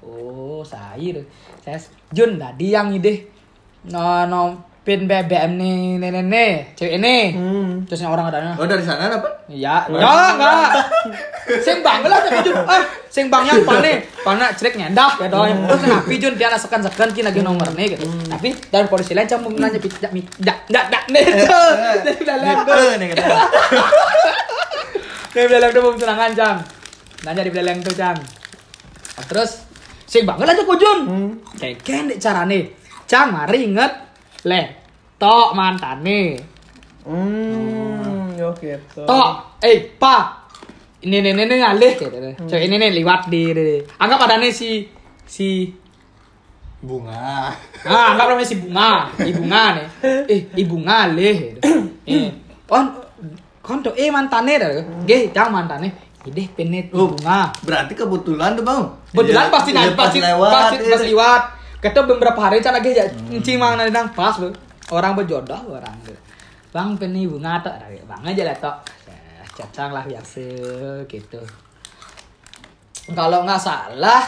Speaker 2: Oh saya. Ces. Jun tadi yang ide. No no pin BBM nih nih nih nih cewek ini
Speaker 1: Hmm.
Speaker 2: terusnya orang adanya
Speaker 3: Oh dari sana dapat?
Speaker 2: Iya, ya enggak. Sing bang lah tapi Jun. Ah, sing bangnya pane, pane cerik nyendah ya doang. Terus kenapa Jun dia nak sekan-sekan ki lagi nomornya gitu. Tapi dari polisi lain cuma nanya pit dak dak dak dak nih. Dari belakang tuh.
Speaker 3: Nih
Speaker 2: belakang tuh belum tunangan cang. Nanya di belakang tuh cang. Nah, Terus sing bang lah kok Jun. Kayak kan carane. Cang mari inget le tok mantane.
Speaker 1: Hmm. Yo gitu.
Speaker 2: Tok, eh pa, ini ini ini ngalih gitu. Cewek ini nih liwat di, di- anggap ada nih si si
Speaker 3: Bunga.
Speaker 2: ah anggap namanya si bunga, i bunga nih, <laughs> eh i bunga leh, gitu. eh <clears throat> kon kon tuh eh mantane dah, gih jangan mantane, ide penet
Speaker 3: Oh.
Speaker 2: bunga,
Speaker 3: Berarti kebetulan tuh bang.
Speaker 2: kebetulan
Speaker 3: Iya,
Speaker 2: pasti
Speaker 3: iya,
Speaker 2: nanti pasti
Speaker 3: lewat.
Speaker 2: pasti
Speaker 3: iya.
Speaker 2: pas liwat, kita beberapa hari cara lagi ya, encing mang nang pas orang berjodoh orang gitu. Bang peni bunga tok, bang aja lah tok, Ya, cacang lah biasa gitu. Kalau nggak salah,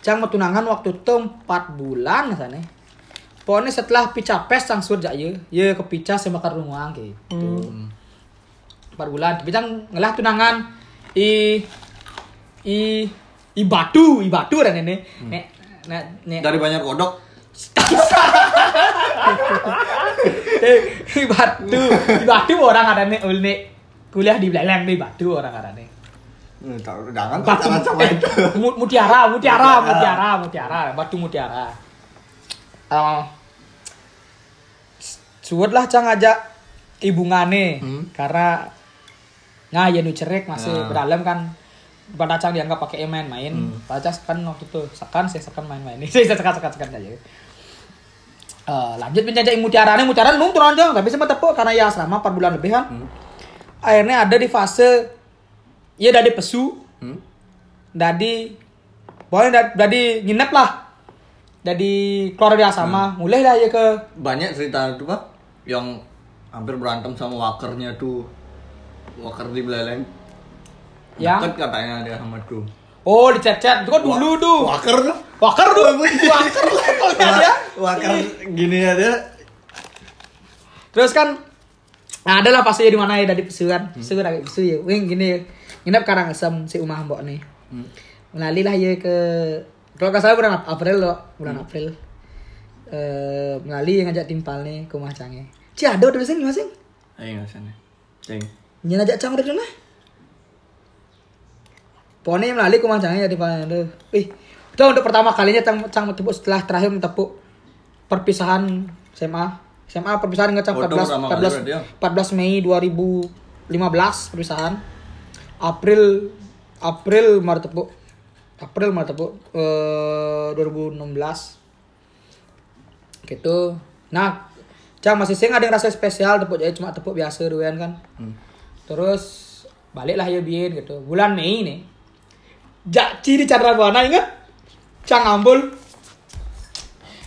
Speaker 2: Cang mau tunangan waktu itu 4 bulan sana. Pokoknya setelah pica pes Cang surja ya, ya kepica sama karunguang gitu.
Speaker 3: Hmm.
Speaker 2: 4 bulan, tapi Cang ngelah tunangan i i i batu, i batu dan ini. Nek nek nek
Speaker 3: Dari banyak kodok. <laughs>
Speaker 2: Eh, di batu di batu orang ada nih nih kuliah di Beleleng di batu orang ada nih
Speaker 3: Hmm, Jangan
Speaker 2: batu
Speaker 3: sama
Speaker 2: eh,
Speaker 3: itu.
Speaker 2: mu- mutiara mutiara
Speaker 3: Mutiara.
Speaker 2: mutiara batu mutiara Eh, suwet lah cang ajak ibu ngane
Speaker 3: Hmm.
Speaker 2: karena nah ya cerik masih
Speaker 3: Nah.
Speaker 2: berdalam kan pada cang dianggap pakai main-main
Speaker 3: Hmm.
Speaker 2: pada kan waktu itu sekan saya sekan main-main ini <laughs> saya sekan sekan sekan aja Eh, lanjut menjajah mutiara nih mutiara nung turun aja tapi sempat tepuk karena ya asrama 4 bulan lebih kan
Speaker 3: Hmm.
Speaker 2: akhirnya ada di fase ya dari pesu
Speaker 3: Hmm.
Speaker 2: dari pokoknya da- dari nginep lah dari keluar dari asrama mulai lah ya ke
Speaker 3: Banyak cerita itu pak yang hampir berantem sama wakernya tuh. Waker di Beleleng.
Speaker 2: Yang?
Speaker 3: Deket katanya dia sama tuh.
Speaker 2: oh dicet-cet itu kan dulu tuh
Speaker 3: Waker tuh.
Speaker 2: wakar tuh wakar levelnya dia
Speaker 3: Waker gini aja.
Speaker 2: terus kan nah, ada lah pasti di mana ya dari pesu kan pesu kan pesu ya wing gini ya. nginep karang asem si umah mbok nih
Speaker 3: Hmm.
Speaker 2: melalui lah ya ke kalau nggak salah bulan Ap- April loh bulan April eh melalui yang ngajak timpal nih ke rumah cange Ci ada udah sing masing
Speaker 3: Ayo nggak sana. Ceng.
Speaker 2: Nyen ajak cang? Pokoknya melalui ke rumah cange ya timpal itu. Ih, itu untuk pertama kalinya cang cang tepuk setelah terakhir mentepuk perpisahan SMA. SMA perpisahan ngecang
Speaker 3: Oh, itu
Speaker 2: 14
Speaker 3: pertama kali berarti ya?
Speaker 2: 14 14 Mei 2015 perpisahan. April April Maret tepuk April Maret tepuk eh 2016 gitu nah Cang masih sing ada yang rasa spesial tepuk jadi cuma tepuk biasa doyan kan terus baliklah ya bien gitu bulan Mei nih Jakci di Chandra Buana ingat Cang Ambul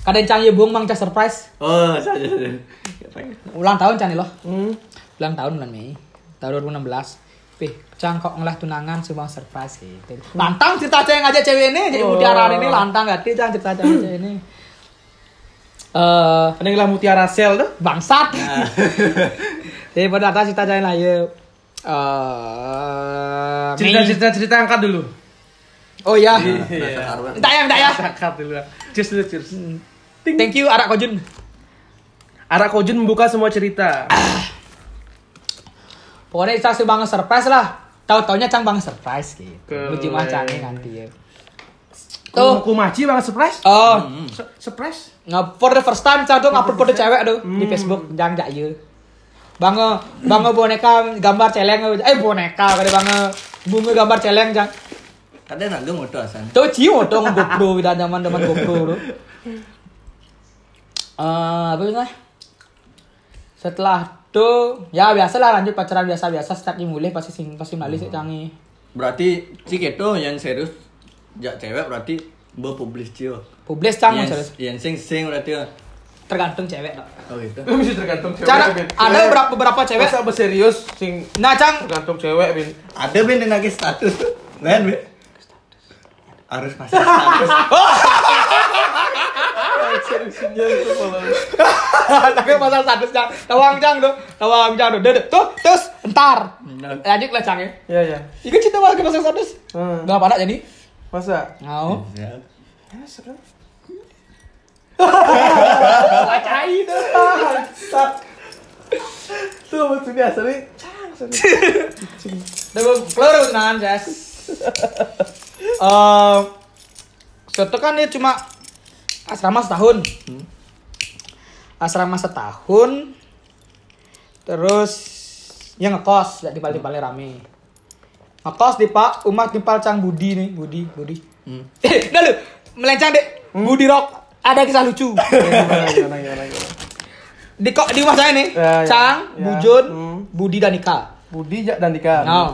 Speaker 2: kadang Cang ya buang mang Cang surprise
Speaker 3: Oh, saja.
Speaker 2: ulang tahun Cang loh
Speaker 1: Hmm.
Speaker 2: ulang tahun bulan Mei tahun 2016 Pih, Cang kok ngelah tunangan semua surprise gitu. Lantang cerita Cang ngajak cewek ini, jadi
Speaker 1: Oh.
Speaker 2: mutiara ini lantang gak Cang cerita Cang cewek ini. Eh,
Speaker 1: Ini lah mutiara sel tuh.
Speaker 2: bangsat. Jadi pada atas cerita Cang lah ya. Eh,
Speaker 1: Cerita
Speaker 2: Mei.
Speaker 1: cerita cerita angkat dulu.
Speaker 2: Oh iya.
Speaker 3: Rasa karuan.
Speaker 2: Entak ya, entak ya.
Speaker 1: Angkat dulu. Cheers dulu, cheers.
Speaker 2: Thank you Arak Kojun.
Speaker 1: Arak Kojun membuka semua cerita.
Speaker 2: Pokoknya Cang sih banget surprise lah. Tahu-taunya Cang banget surprise gitu. Lucu mah Cang nanti ya.
Speaker 1: Tuh,
Speaker 2: Tuh.
Speaker 1: kumaci banget surprise.
Speaker 2: Oh,
Speaker 1: Su- Surprise.
Speaker 2: Nge for the first time Cang tuh ngupload foto cewek tuh di Facebook jang jak ye. Bangga bangga boneka gambar celeng eh boneka kada bangga bunga gambar celeng jang.
Speaker 3: Kadang gemuk tuh asan.
Speaker 2: Tuh cium tuh GoPro dah zaman zaman GoPro tuh. Eh apa namanya? Setelah tuh ya biasalah lanjut pacaran biasa-biasa setiap mulai pasti sing pasti melalui sih canggih.
Speaker 3: Berarti cik itu yang serius jak cewek berarti berpublis cio.
Speaker 2: Publis cang
Speaker 3: yang,
Speaker 2: serius.
Speaker 3: yang sing sing berarti
Speaker 2: tergantung cewek. Dok.
Speaker 3: oh gitu. <laughs>
Speaker 1: Bisa tergantung cewek.
Speaker 2: Cara
Speaker 1: Bin.
Speaker 2: ada beberapa beberapa cewek.
Speaker 1: Masa serius sing
Speaker 2: Nah cang
Speaker 1: tergantung cewek, Bin.
Speaker 3: Ada ben yang lagi status. Lain ben. Harus masih status. <laughs>
Speaker 2: Tapi pasal status cang, tawang cang tuh, tawang cang tuh, Dede. tuh, terus, entar, lanjut lah cang ya.
Speaker 1: Iya, iya.
Speaker 2: Ikan cinta ke pasal status,
Speaker 1: Hmm.
Speaker 2: nggak pada jadi,
Speaker 1: Masa?
Speaker 2: ngau,
Speaker 3: Ya.
Speaker 1: Ya, serem.
Speaker 2: Wacai tuh,
Speaker 1: Tuh, maksudnya asli. Cang,
Speaker 2: Tuh, keluar tunangan Jess. Eh, suatu kan dia cuma asrama setahun, asrama setahun, terus ya ngekos, di Bali Bali rame. Ngekos di Pak Umat di Palcang Budi nih, Budi, Budi.
Speaker 3: Hmm.
Speaker 2: Eh, <laughs> dah lu, melencang dek, Budi Rock. Ada kisah lucu. <laughs>
Speaker 1: Gimana, gimana, gimana, gimana.
Speaker 2: di kok di rumah saya nih,
Speaker 1: Ya, ya.
Speaker 2: Cang,
Speaker 1: Ya.
Speaker 2: Bujun,
Speaker 1: Hmm.
Speaker 2: Budi dan Nika.
Speaker 1: Budi dan Dika.
Speaker 2: Nah,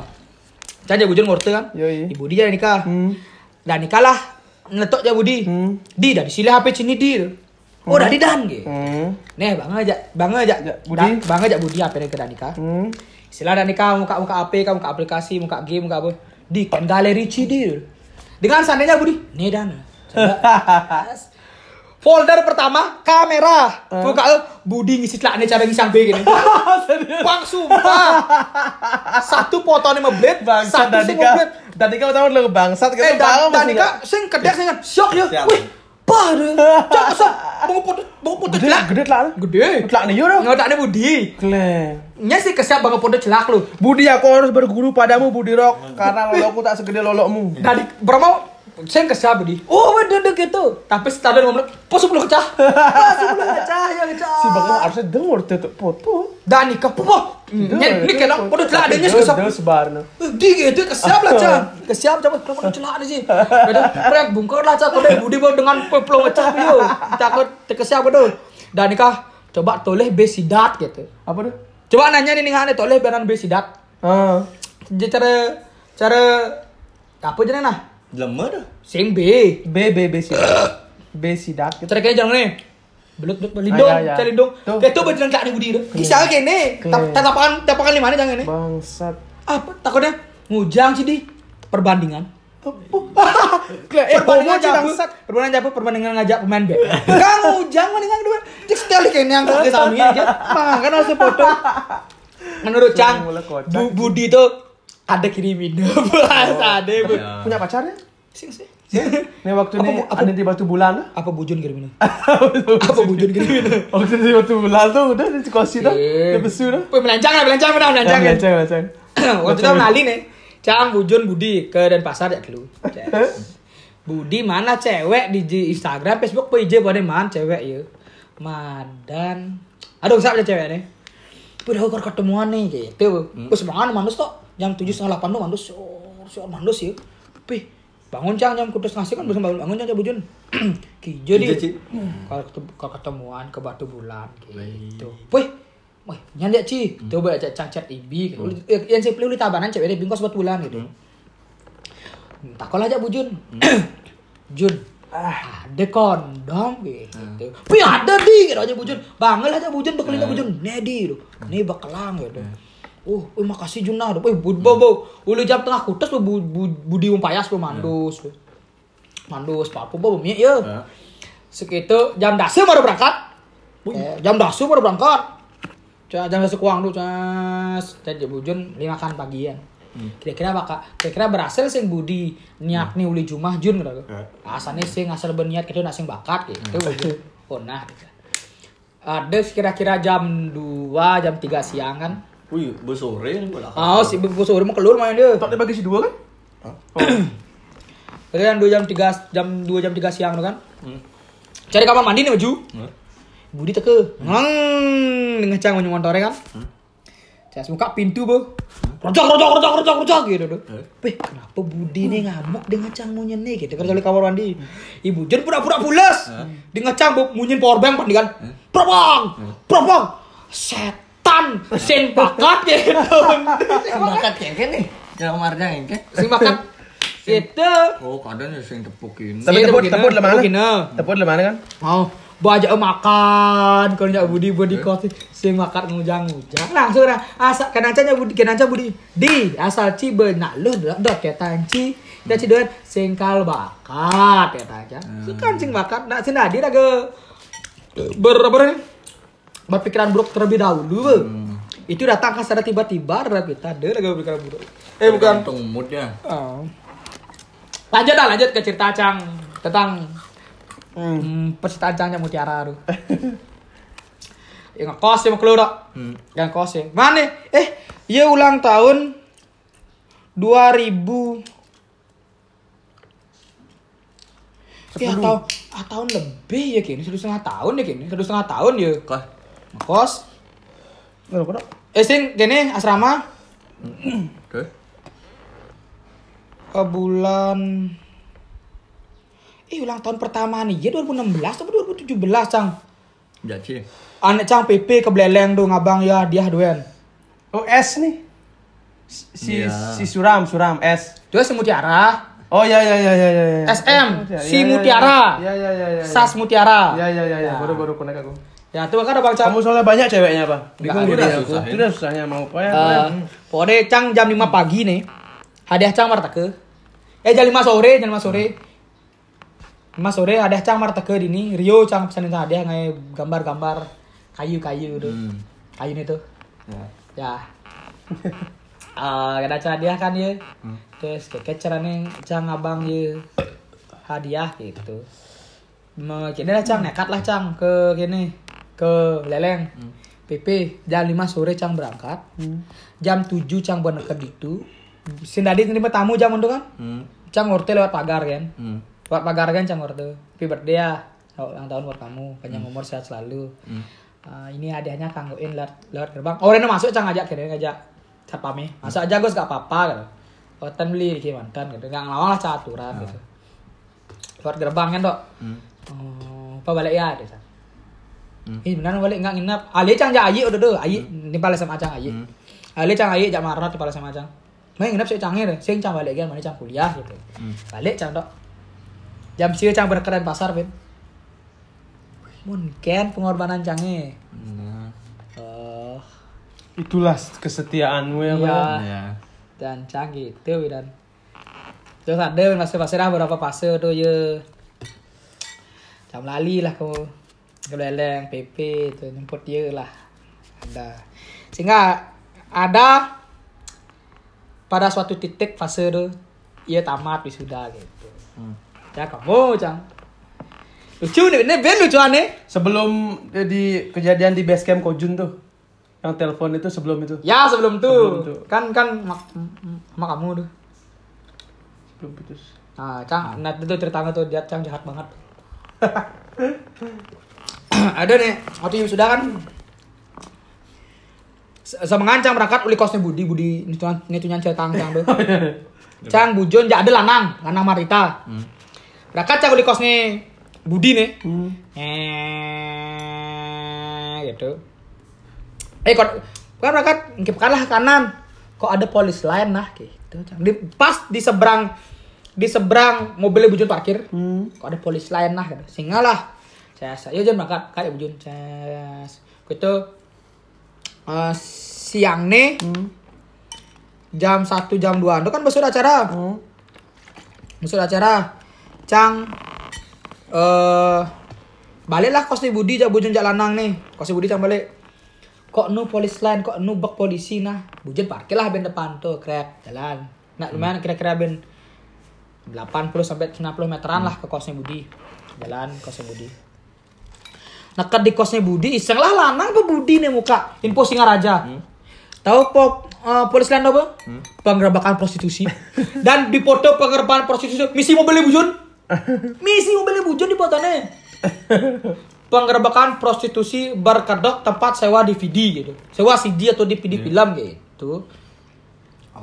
Speaker 2: Cang aja Bujun ngurte kan?
Speaker 1: Yoi.
Speaker 2: Di Budi aja Nika.
Speaker 1: Hmm.
Speaker 2: Dan Nika lah ngetok aja Budi.
Speaker 1: Hmm.
Speaker 2: Di dari sini HP cini di. Oh, dari dan gitu.
Speaker 1: Hmm.
Speaker 2: Nih, bang aja, bang aja,
Speaker 1: Ya, Budi.
Speaker 2: bang aja Budi HP ke Danika.
Speaker 1: Hmm.
Speaker 2: Istilah Danika muka muka HP, muka aplikasi, muka game, muka apa? Di kan galeri Cidil. Dengan seandainya Budi, nih dan. <laughs> Folder pertama kamera. Buka eh, Budi ngisi celaknya cara ngisi B gini. <laughs> Bang sumpah. Satu foto nih blade,
Speaker 1: Bangsat
Speaker 2: satu sing
Speaker 1: Danika.
Speaker 2: blade.
Speaker 1: Danika tahu lu bangsat
Speaker 2: Eh,
Speaker 1: gitu.
Speaker 2: dan Danika sing kedek sing syok ya.
Speaker 3: Siap.
Speaker 2: Wih, pada. Cak sa, mau foto, mau
Speaker 1: Gede,
Speaker 2: celak.
Speaker 1: gede lah.
Speaker 2: Gede.
Speaker 1: Telak nih yuk.
Speaker 2: Nggak ada Budi.
Speaker 1: Kleng.
Speaker 2: Nya sih kesiap banget foto celak lu.
Speaker 1: Budi aku harus berguru padamu Budi Rock karena lolokku tak segede lolokmu.
Speaker 2: Dari berapa saya kesiap Budi. Oh, udah gitu. Tapi setelah ngomong, pos 10 kecah. <laughs> Pos 10 kecah ya kecah.
Speaker 1: Si Bang harusnya dengar tuh tuh foto.
Speaker 2: Dan nikah, popo. Ini kena foto celak ada nya kesiap.
Speaker 1: Dia sebar no.
Speaker 2: Di gitu kesiap lah cah. <laughs> Kesiap coba kalau celak ada sih. Beda prank bungkur lah cah kalau Budi bawa dengan peplo kecah yo. Takut kesiap betul. Dan nikah coba toleh besidat gitu.
Speaker 1: Apa tuh?
Speaker 2: Coba nanya nih nih toleh beran besidat.
Speaker 1: Ah.
Speaker 2: Jadi cara cara apa jenis nah?
Speaker 3: Lemah dah.
Speaker 2: Sing B.
Speaker 1: B B B sidat. <coughs> B sidat gitu.
Speaker 2: Cara kayak jangan nih. Belut belut lindung,
Speaker 1: Ah, ya, ya.
Speaker 2: cari.
Speaker 1: Tuh.
Speaker 2: Kayak tuh berjalan kaki budi tuh. Kisah gini.
Speaker 1: Keren.
Speaker 2: Tapakan lima nih jangan nih.
Speaker 1: Bangsat.
Speaker 2: Apa takutnya ngujang sih di perbandingan. <laughs>
Speaker 1: Eh,
Speaker 2: perbandingan jabu,
Speaker 1: bangsat.
Speaker 2: perbandingan jabu, perbandingan ngajak pemain B. <laughs> Enggak ngujang mendingan dua. Cek sekali kayaknya yang ke sami aja. Mah kan harus foto. <laughs> Menurut Cang, Budi tuh ada kirimin. <laughs> Bahasa ada bu.
Speaker 3: Ya.
Speaker 1: Punya pacarnya?
Speaker 2: Sing sih. <laughs>
Speaker 1: Nih waktu
Speaker 2: Apa-
Speaker 1: nih
Speaker 2: apa-
Speaker 1: ada di batu bulan.
Speaker 2: Apa bujun kirimin? <laughs> Apa bujun kirimin?
Speaker 1: Waktu di batu bulan tuh udah di kosi tuh.
Speaker 2: Iya.
Speaker 1: Di besu tuh.
Speaker 2: Wih, melencang lah, melencang, melencang.
Speaker 1: Jangan, jangan, jangan.
Speaker 2: Waktu itu ngali nih. Cang, Bujun, Budi ke Denpasar ya dulu. Budi mana cewek di Instagram, Facebook, IG pada mana cewek ya? Madan. Aduh, siapa ada cewek nih? Udah aku ketemuan nih gitu. Terus semangat manus tuh jam tujuh setengah delapan tuh manus. Oh, siar mandus ya. Pih, bangun cang jam kutus ngasih kan bisa bangun bangun cang bujun. Kijo di.
Speaker 3: Kijo, Ci.
Speaker 2: Kalau ketemu kalau ketemuan ke batu bulan gitu. Wih, Wih, nyanyi ci, coba aja cang chat ibi. gitu. Eh, Yang saya pilih tabanan cewek dia bingkos batu bulan gitu. Tak aja bujun. <clears throat> Jun, ah, ada kondom gitu. Wih ada di gitu aja bujun. Bangel aja bujun bekelin aja bujun. Nedi. Nih bekelang gitu. Oh, wih makasih Junah. Wih, bud bobo. Uli jam tengah kutus bu, bu, bu, budi umpayas bu mandus. Mandus papu bobo mie ya.
Speaker 3: Ya.
Speaker 2: Segitu jam dasar baru berangkat. Eh, jam dasar baru berangkat. Jam dasar kuang tuh cas. Jadi bujun lima kan pagian. Kira-kira bakal kira-kira berhasil sing Budi niat nih uli Jumah Jun gitu.
Speaker 3: Ya.
Speaker 2: Asalnya sing asal berniat gitu sing bakat gitu. Bujun. Oh nah. gitu. Ada kira-kira jam 2, jam 3 siang kan.
Speaker 3: Wih, besore nih gue
Speaker 2: Oh, si udah mau keluar main dia.
Speaker 1: Tak dibagi si dua kan?
Speaker 2: Jadi kan 2 jam 3 jam 2 jam 3 siang tuh kan.
Speaker 3: Hmm.
Speaker 2: Cari kamar mandi nih baju.
Speaker 3: Hah?
Speaker 2: Budi teke. Ngang dengan cang mau motornya kan. Saya buka pintu, Bu. Rojak, rojak, rojak, rojak, rojak gitu tuh.
Speaker 3: Eh?
Speaker 2: Kenapa Budi nih ngamuk dengan cang munyen nih gitu kan dari kamar mandi. Ibu jadi pura-pura pulas. Dengan cang bu munyen power bank pandi kan. Propang, propang. Setan, sen bakat gitu.
Speaker 3: Bakat kengke nih. Jangan marja kengke.
Speaker 2: Sing bakat. Itu.
Speaker 3: Oh, kadang ya sing tepukin.
Speaker 1: Tapi
Speaker 2: Iya,
Speaker 1: teput,
Speaker 2: begini,
Speaker 1: teput lemah
Speaker 2: begini.
Speaker 1: Teput lemah kan?
Speaker 2: Mau bajak makan. Kalau nyak budi budi kopi. Sing makan ngujang ngujang langsung lah. Asal kenanca nya budi kenanca budi. Di asal ci benak lo dot dot kayak tanci. Kita ci doan singkal bakat ya taja kan sing bakat. Nak sing nadi raga ber ber berpikiran buruk terlebih dahulu be. itu datang ke sana tiba-tiba kita ada raga berpikiran buruk eh bukan
Speaker 3: Tergantung moodnya.
Speaker 2: Oh. Lanjut dah, lanjut ke cerita Cang tentang hmm. percintaan Cangnya Mutiara tuh. yang ngekos ya mau keluar.
Speaker 3: Hmm.
Speaker 2: Yang kos ya. Mana? Eh, iya ulang tahun 2000 Ya tahun, ah, tahun lebih ya kini, satu setengah tahun ya kini, satu setengah tahun ya.
Speaker 3: Kah?
Speaker 2: Kos, eh sing kini asrama
Speaker 3: Oke.
Speaker 2: ke bulan Eh ulang tahun pertama nih ya 2016 atau 2017 Cang
Speaker 3: Jaci.
Speaker 2: Anak Cang PP ke Beleleng tuh ngabang ya dia duen
Speaker 1: Oh S nih. Si
Speaker 3: Iya.
Speaker 1: si Suram, Suram S.
Speaker 2: Dia si Mutiara
Speaker 1: Oh ya ya ya ya ya. ya.
Speaker 2: SM,
Speaker 1: Ya,
Speaker 2: si
Speaker 1: ya, ya,
Speaker 2: Mutiara.
Speaker 1: Ya ya ya ya. ya.
Speaker 2: Sas Mutiara
Speaker 1: Ya ya ya ya.
Speaker 2: Ya.
Speaker 1: Baru baru konek aku.
Speaker 2: Ya tuh kan ada Bang Cang
Speaker 1: Kamu soalnya banyak ceweknya apa? Bingung
Speaker 3: udah
Speaker 1: aku.
Speaker 3: susah, ya.
Speaker 1: Itu udah susahnya mau apa ya?
Speaker 2: Eh, Pokoknya Cang jam 5 pagi nih. Hadiah Cang martake Eh jam 5 sore, jam 5 sore. 5 sore hadiah Cang martake di ini. Rio Cang pesanin hadiah ngai gambar-gambar. Kayu-kayu tuh
Speaker 3: Hmm.
Speaker 2: Kayu nih tuh.
Speaker 3: Ya.
Speaker 2: ya. Ah, ada acara hadiah kan ya? Terus kayak caranya cang abang ya. Hadiah gitu. Mau kini lah cang. Nekat lah cang ke gini ke leleng PP jam 5 sore cang berangkat jam 7 cang berangkat itu sindadi terima tamu jam itu kan
Speaker 3: Hmm.
Speaker 2: cang ngorte lewat pagar kan
Speaker 3: Hmm.
Speaker 2: lewat pagar kan cang ngorte happy birthday ya ulang tahun buat kamu panjang umur sehat selalu
Speaker 3: Hmm.
Speaker 2: Ah, ini hadiahnya kanggoin lewat lewat gerbang. Oh, Reno masuk cang ngajak kira ngajak satpamnya. Masuk aja gus gak apa-apa gitu. Oh, tan beli di mantan gitu. Enggak ngelawan lah cak aturan gitu. Lewat gerbang kan, Dok.
Speaker 3: Hmm.
Speaker 2: Oh, apa balik ya deh. Cang.
Speaker 3: Hmm.
Speaker 2: Ih, benar balik enggak nginep. Ali cang jak ayi udah tuh, ayi nimpal sama cang ayi.
Speaker 3: Hmm.
Speaker 2: Ali cang ayi jak marot nimpal sama cang. Main nginep sih deh. Sing cang balik kan mana cang kuliah gitu.
Speaker 3: Hmm.
Speaker 2: Balik cang, Dok. Jam sih cang berkeran pasar, Ben. Mungkin pengorbanan cangnya.
Speaker 3: Nah.
Speaker 2: Oh,
Speaker 1: Itulah kesetiaanmu ya.
Speaker 2: Iya.
Speaker 3: Ya.
Speaker 2: dan cang gitu dan terus ada fase-fase lah beberapa fase tuh ya jam lali lah ke ke leleng PP tuh nyemput dia lah ada sehingga ada pada suatu titik fase tuh ia tamat wisuda gitu
Speaker 3: Hmm.
Speaker 2: ya kamu cang lucu nih ini ben lucu aneh
Speaker 1: Sebelum di kejadian di base camp Kojun tuh. Yang telepon itu sebelum itu.
Speaker 2: ya sebelum tuh
Speaker 1: Sebelum tuh.
Speaker 2: kan kan mak, sama kamu tuh
Speaker 1: Sebelum putus.
Speaker 2: Nah, Cang, nah itu ceritanya tuh dia Cang jahat banget. <laughs> <clears throat> ada nih, waktu sudah kan Se- Semengancang berangkat uli kosnya Budi, Budi ini tuh ini tuh cetang cang tuh. <laughs> Cang bujun jadi ada lanang, lanang Marita. Berangkat cang uli kosnya Budi nih. Eh gitu. Eh kok kan berangkat ngikip kalah kanan. Kok ada polis lain nah gitu. Cang. Di, pas di seberang di seberang mobilnya bujun parkir. Kok ada polis lain nah gitu. Singa Saya saya jangan berangkat. Kayak bujun. Ces. Gitu eh, siang nih jam 1 jam 2 itu kan besok acara. Besok ada acara. Cang eh baliklah kos di Budi jauh bujun jalanang nih kos di Budi cang balik. Kok nu polis lain kok nu bak polisi nah? Bujun parkir lah ben depan tuh krek jalan. Nah lumayan kira-kira ben 80 sampai 90 meteran lah ke kosnya Budi. Jalan kosnya Budi Nekat di kosnya Budi, iseng lah lanang apa Budi nih muka. Info Singaraja. Tahu po, eh, polis lain apa? Penggerabakan prostitusi. <laughs> Dan di foto penggerabakan prostitusi, misi mobilnya bujun. <laughs> Misi mobilnya bujun di fotonya. <laughs> Penggerabakan prostitusi berkedok tempat sewa DVD gitu. Sewa CD atau DVD film gitu.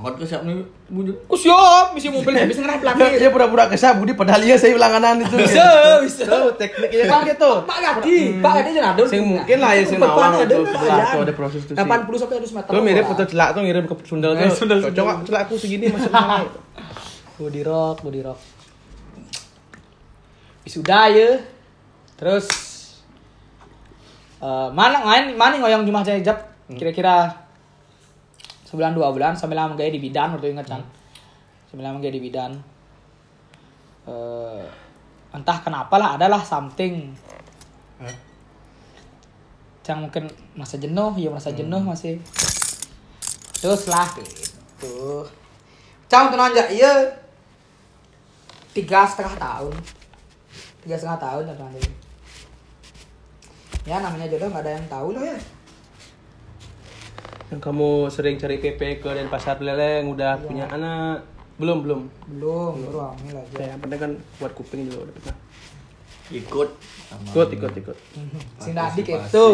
Speaker 3: Angkot ke siap nih bujur.
Speaker 2: Ku siap, misi mobilnya bisa ngerah belakang.
Speaker 1: Dia pura-pura kesah Budi padahal dia saya ulanganan itu.
Speaker 2: Bisa, bisa.
Speaker 1: Tahu tekniknya kan gitu.
Speaker 2: Pak Gadi, Pak Gadi jangan ada.
Speaker 1: Sing mungkin lah ya, sing
Speaker 2: ada,
Speaker 1: itu, sebelah
Speaker 2: ada.
Speaker 1: tuh ada prostitusi.
Speaker 2: 80 sampai 100 meter.
Speaker 1: Lu mirip foto celak tuh ngirim ke Sundal
Speaker 2: Eh,
Speaker 1: tuh.
Speaker 2: Sundal,
Speaker 1: Cocok
Speaker 2: Sundal.
Speaker 1: celak aku segini masuk sana.
Speaker 2: body rock body rock wisuda ya terus eh, mana main mana ngoyong Jumat Jajab kira-kira sebulan dua bulan sambil lama gaya di bidan waktu ingat kan sambil lama gaya di bidan. Eh, entah kenapa lah adalah something. Yang mungkin masa jenuh ya masa jenuh masih. Terus lah gitu. Cang tuh iya. Tiga setengah tahun, tiga setengah tahun Ya namanya jodoh nggak ada yang tahu loh ya.
Speaker 1: Yang kamu sering cari PP ke Denpasar Beleleng udah
Speaker 2: Iya.
Speaker 1: punya anak? Belum, belum.
Speaker 2: Belum, baru hamil aja.
Speaker 1: Ya, yang penting kan buat kuping dulu udah pernah.
Speaker 3: Ikut.
Speaker 1: Ikut, ikut, ikut. <laughs>
Speaker 2: Si Nadik itu.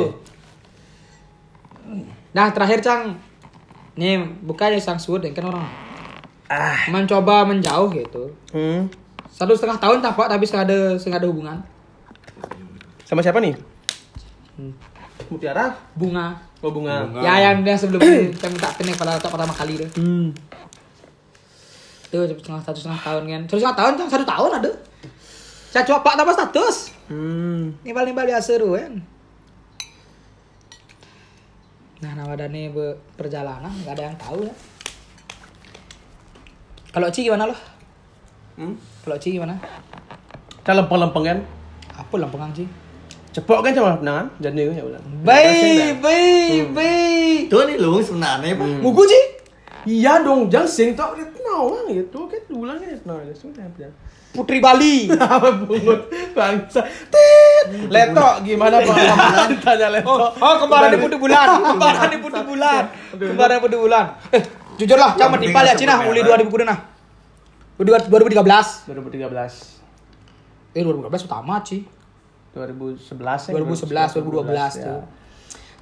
Speaker 2: Nah terakhir Cang, nih bukan ya sang sud kan orang
Speaker 1: Ah.
Speaker 2: mencoba menjauh gitu.
Speaker 1: Hmm.
Speaker 2: Satu setengah tahun tampak tapi nggak ada nggak ada hubungan.
Speaker 1: Sama siapa nih? Mutiara?
Speaker 2: Bunga.
Speaker 1: Oh, bunga.
Speaker 3: Bunga.
Speaker 2: Ya yang dia sebelum <clears throat> ini kita minta pin yang pada pertama kali deh.
Speaker 1: Hmm.
Speaker 2: Tuh setengah satu setengah tahun kan. Satu setengah tahun satu tahun ada. Saya coba pak tambah status.
Speaker 1: Hmm.
Speaker 2: Nimbal-nimbal ya seru kan. Nah, nama Dani be- perjalanan nggak ada yang tahu ya. Kalau Ci gimana loh?
Speaker 1: Hmm.
Speaker 2: Kalau Ci gimana?
Speaker 1: Kita lempeng-lempeng kan?
Speaker 2: Apa lempengan Ci?
Speaker 1: Cepok kan sama penangan? Jadi ya udah.
Speaker 2: Baik, baik, baik.
Speaker 3: Tuh nih lu sebenarnya Pak.
Speaker 2: Mugu Ci?
Speaker 1: Iya dong, jangan sing tok dia kenal lah gitu kan ulang kan kenal ya sudah ya.
Speaker 2: Putri Bali. <laughs>
Speaker 1: Apa bungut bangsa. Tit. Letok gimana pengalaman <laughs> tanya letok.
Speaker 2: Oh, oh kembaran di putih bulan. Kembaran di putih bulan. Kembaran di putih bulan. Eh, jujur lah,
Speaker 3: Yang
Speaker 2: menipal ya Cina uli 2000 kudu nah. 2013.
Speaker 1: 2013.
Speaker 2: Eh 2013 utama Ci.
Speaker 1: 2011 ya.
Speaker 2: 2011, 2012
Speaker 1: ya.
Speaker 2: tuh.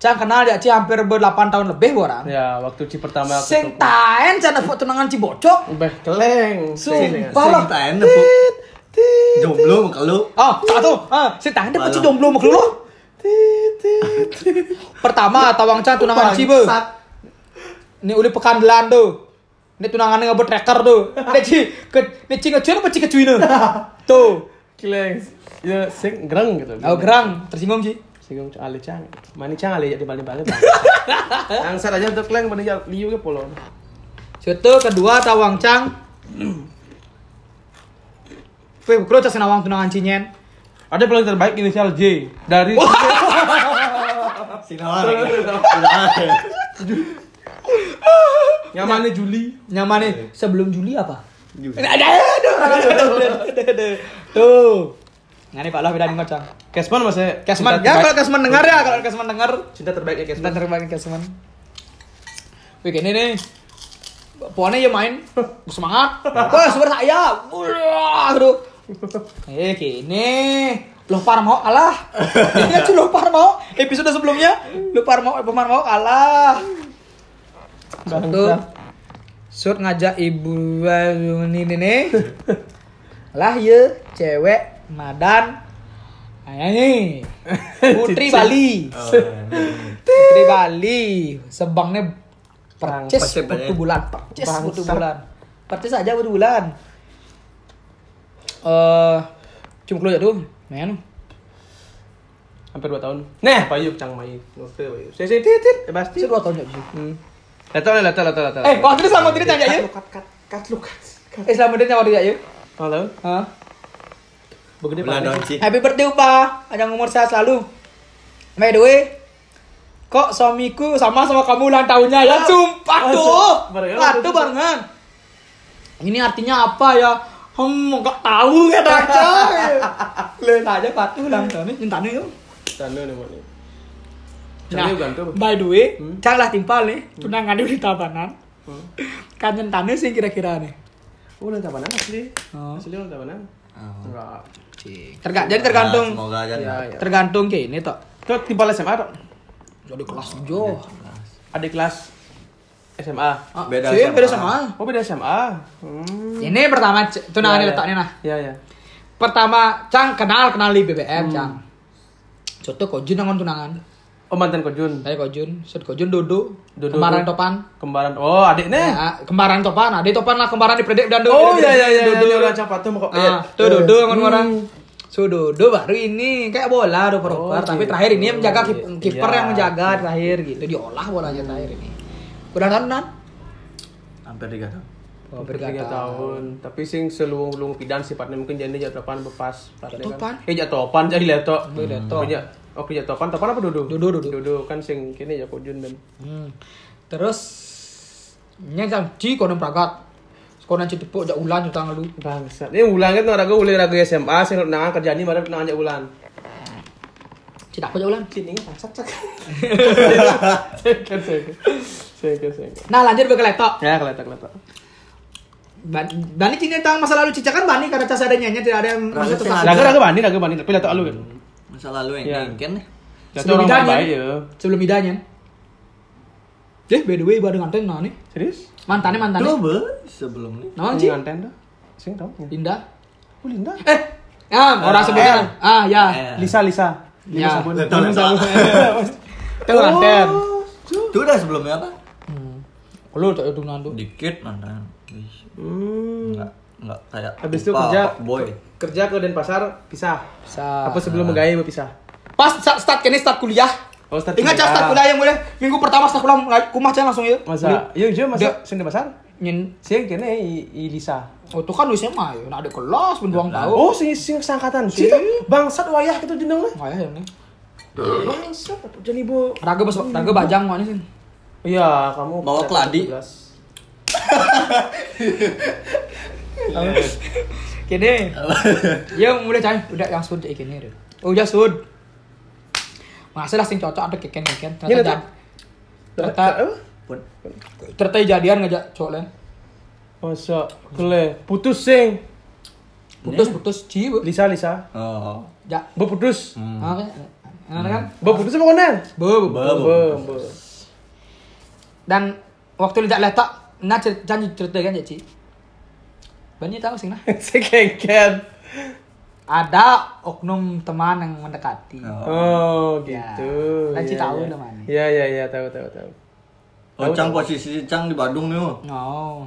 Speaker 2: Cang kenal ya Ci hampir ber 8 tahun lebih orang.
Speaker 1: Ya, waktu Ci pertama aku
Speaker 2: Sing taen cana dapat tunangan Ci bocok.
Speaker 1: Ubeh keleng.
Speaker 2: Sumpah lah.
Speaker 3: Sing taen nepuk. Jomblo muka lu.
Speaker 2: Ah, satu. Ah, sing taen dapat Ci jomblo mak lu. Pertama tawang Cang tunangan Ci be. Ini uli pekandelan tuh. Ini tunangannya nggak tracker tuh. Ini Ci ke ini Ci ngecuin apa Ci kecuin <laughs> Tuh.
Speaker 1: Keleng. Ya sing gereng gitu.
Speaker 2: Oh gerang, tersinggung Ci.
Speaker 1: Singgung ale cang. Mani cang ale jadi balik-balik. <laughs> Angsat aja untuk keleng pada liu ke polo.
Speaker 2: Situ kedua tawang Cang. <clears throat> Wih, bukro cas nawang tunangan Cinyen.
Speaker 1: Ada paling terbaik inisial J dari
Speaker 3: Sinalar. <laughs> Sinalar.
Speaker 1: nyamannya Juli.
Speaker 2: Nyamannya sebelum Juli apa?
Speaker 3: Juli.
Speaker 2: Ada, ada, ada, ada, ada, ada. Tuh. Ngani Pak lah beda nih ngocang.
Speaker 1: Kesman masih
Speaker 2: Kesman,
Speaker 1: cinta
Speaker 2: ya kalau
Speaker 1: terbaik-
Speaker 2: Kesman dengar ya, kalau Kesman dengar.
Speaker 1: cinta terbaik ya Kesman.
Speaker 2: terbang Kesman. Wih, ini nih. Puannya ya main. <laughs> Semangat. Wah, super saya. Wah, aduh. Eh, kini. Loh Parmo kalah. <laughs> Ini kan loh Parmo. Episode sebelumnya. Loh Parmo, Parmo kalah. Satu. Sud ngajak ibu ini nih nih. <laughs> Lah ya, cewek Madan. Ayah nih. <laughs> Putri Bali. Putri Bali. Sebangnya percis satu bulan. Percis
Speaker 1: Bangsat.
Speaker 2: bulan. Percis aja satu bulan. Eh, cuma keluar tuh, men.
Speaker 1: Hampir 2 tahun. Nah, payuk cang mai. Ngote payuk. Saya saya titit, eh, pasti.
Speaker 2: Dua tahun ya.
Speaker 1: Hmm. Letak nih, letak, letak, letak.
Speaker 2: Eh, waktu itu sama tadi tanya ya.
Speaker 1: Kat, kat, kat, lu kat. kat.
Speaker 2: Eh, selama dia nyawa dia ya.
Speaker 1: Tahu,
Speaker 2: Hah?
Speaker 1: begede
Speaker 3: donci.
Speaker 2: Happy birthday Upa, panjang umur sehat selalu. By the way, kok suamiku sama sama kamu ulang tahunnya ya? Sumpah
Speaker 1: Masa?
Speaker 2: tuh,
Speaker 1: atau
Speaker 2: barengan. Ini artinya apa ya? Hmm, nggak tahu ya <laughs> aja. Lihat aja patuh ulang tahunnya, nyentane yuk.
Speaker 1: Tanda nih, Mak.
Speaker 2: Nah, by the way,
Speaker 1: Hmm.
Speaker 2: cang lah timpal nih, tunangan di Tabanan. Kan nyentane sih kira-kira nih.
Speaker 1: Oh, udah tabanan asli.
Speaker 2: Oh.
Speaker 1: Asli udah tabanan.
Speaker 3: Oh.
Speaker 1: Enggak.
Speaker 2: Terga jadi tergantung,
Speaker 3: Nah, semoga aja.
Speaker 1: Iya.
Speaker 2: tergantung kayak ini toh.
Speaker 1: Itu timpal SMA tok.
Speaker 2: Jadi kelas jo.
Speaker 1: Adik kelas SMA.
Speaker 2: Ah,
Speaker 3: Beda
Speaker 2: sih,
Speaker 3: sama.
Speaker 2: beda sama.
Speaker 1: Oh, beda SMA. Hmm.
Speaker 2: Ini pertama tunangan
Speaker 1: Iya,
Speaker 2: letaknya nah.
Speaker 1: Iya, iya.
Speaker 2: Pertama, Cang kenal kenal di BBM, Cang. Contoh Kojun dengan tunangan.
Speaker 1: Oh, mantan Kojun.
Speaker 2: Saya Kojun, Sud Kojun Dodo,
Speaker 1: Dodo.
Speaker 2: kembaran topan.
Speaker 1: Kembaran. Oh, adiknya.
Speaker 2: Ya, kembaran topan, ada topan lah kembaran di predek dan
Speaker 1: Oh, iya iya iya.
Speaker 2: Dodo.
Speaker 1: Dodo orang capat tuh mau
Speaker 2: Ah, tuh Dodo dengan orang. So Dodo baru ini kayak bola do
Speaker 1: Oh,
Speaker 2: tapi terakhir ini yang menjaga kip- kiper
Speaker 1: Iya.
Speaker 2: yang menjaga terakhir gitu, diolah bolanya terakhir ini. Udah tahun nan?
Speaker 3: Hampir tiga tahun.
Speaker 2: Oh,
Speaker 1: Tiga
Speaker 2: berkata.
Speaker 1: tahun. Tapi sing seluung-luung pidan sifatnya mungkin jadi jatuh topan bepas.
Speaker 2: Jatuh topan?
Speaker 1: Eh jatuh topan jadi leto.
Speaker 2: Oh, leto.
Speaker 1: Kerja. Oh kerja topan. Topan apa Dodo?
Speaker 2: Dodo, Dodo.
Speaker 1: Dodo kan sing kini ya Kojun ben.
Speaker 2: Hmm. Terus nya jam ci kono pragat. Kono ci tepuk jak ulan jutang lu.
Speaker 1: Bangsat. Ini ulang kan ragu ulih ragu SMA sing nangan kerjaan ini baru nangan aja ulan.
Speaker 2: Ci tak jak ulan.
Speaker 1: Sini bangsat cak. Seker. Seker seker.
Speaker 2: Nah, lanjut ke letok.
Speaker 1: Ya keletak keletak.
Speaker 2: Ban Bani cini tentang masa lalu Cica kan Bani karena cas ada nyanyi tidak ada yang masuk
Speaker 3: sih
Speaker 2: tetangga.
Speaker 1: Ragu ragu bani ragu bani tapi letak alu kan.
Speaker 3: Masa lalu yang
Speaker 1: Iya.
Speaker 3: mungkin nih.
Speaker 1: Letak
Speaker 2: Sebelum idanya.
Speaker 1: ya.
Speaker 2: Sebelum idanya. Eh, by the way, baru nganten nah nih.
Speaker 1: Serius?
Speaker 2: Mantannya mantannya.
Speaker 3: Coba sebelum nih.
Speaker 2: Nama sih?
Speaker 1: nganten dah. Sing tahu.
Speaker 2: Linda.
Speaker 1: Oh Linda.
Speaker 2: Eh, ah, orang sebutnya. Ah, ya.
Speaker 3: Eh.
Speaker 1: Lisa Lisa. Lisa
Speaker 2: Ya.
Speaker 3: Letak, letak.
Speaker 2: Itu nganten.
Speaker 3: Itu udah sebelumnya apa?
Speaker 2: Hmm. Lu tak itu nandu.
Speaker 3: Dikit mantan.
Speaker 1: Hmm.
Speaker 3: Enggak enggak kayak
Speaker 1: Habis itu kerja
Speaker 3: boy.
Speaker 1: Kerja ke Denpasar pisah.
Speaker 2: Bisa.
Speaker 1: Apa sebelum menggawe berpisah?
Speaker 2: Pas start, start kini start kuliah.
Speaker 1: Oh, start
Speaker 2: Ingat
Speaker 1: kuliah.
Speaker 2: start kuliah yang boleh minggu pertama start kuliah kumah aja langsung ya.
Speaker 1: Masa? Iya, iya masa sing Denpasar?
Speaker 2: Nyen
Speaker 1: Sing kene i, i Lisa.
Speaker 2: Oh, itu kan SMA ya, nak ada kelas benduang tahu.
Speaker 1: Oh, sing sing sangkatan. Sing bangsat wayah gitu jeneng mah.
Speaker 2: Oh, ya ini.
Speaker 1: Bangsat jadi bu.
Speaker 2: Raga bas, raga bajang mana sih?
Speaker 1: Iya, kamu
Speaker 3: Bawa keladi.
Speaker 1: 17. <laughs>
Speaker 2: Kini. <laughs> Ya mulai cai, udah yang sud kayak gini deh. Oh, udah sud. Masa lah sing cocok ada keken keken. Ternyata ternyata ternyata jadian ngajak cowok lain.
Speaker 1: Masa kele putus sing.
Speaker 2: Putus putus ci bu.
Speaker 1: Lisa Lisa.
Speaker 3: oh.
Speaker 2: Ya.
Speaker 1: Bu putus.
Speaker 2: Ah, kan? Enak kan?
Speaker 1: Bu putus apa konen?
Speaker 2: Bu, bu. Dan waktu lihat letak, nah cer- janji cerita kan ya Ci. Banyak tahu sih nah. <laughs>
Speaker 1: Sing kengken.
Speaker 2: Ada oknum teman yang mendekati.
Speaker 3: Oh.
Speaker 1: Oh,
Speaker 2: Ya.
Speaker 1: gitu.
Speaker 2: Lanci
Speaker 1: Iya,
Speaker 2: tahu
Speaker 1: iya.
Speaker 2: namanya.
Speaker 1: Iya, iya, iya, tahu, tahu, tahu.
Speaker 3: Oh, Cang posisi Cang di Bandung nih. oh.
Speaker 2: Oh,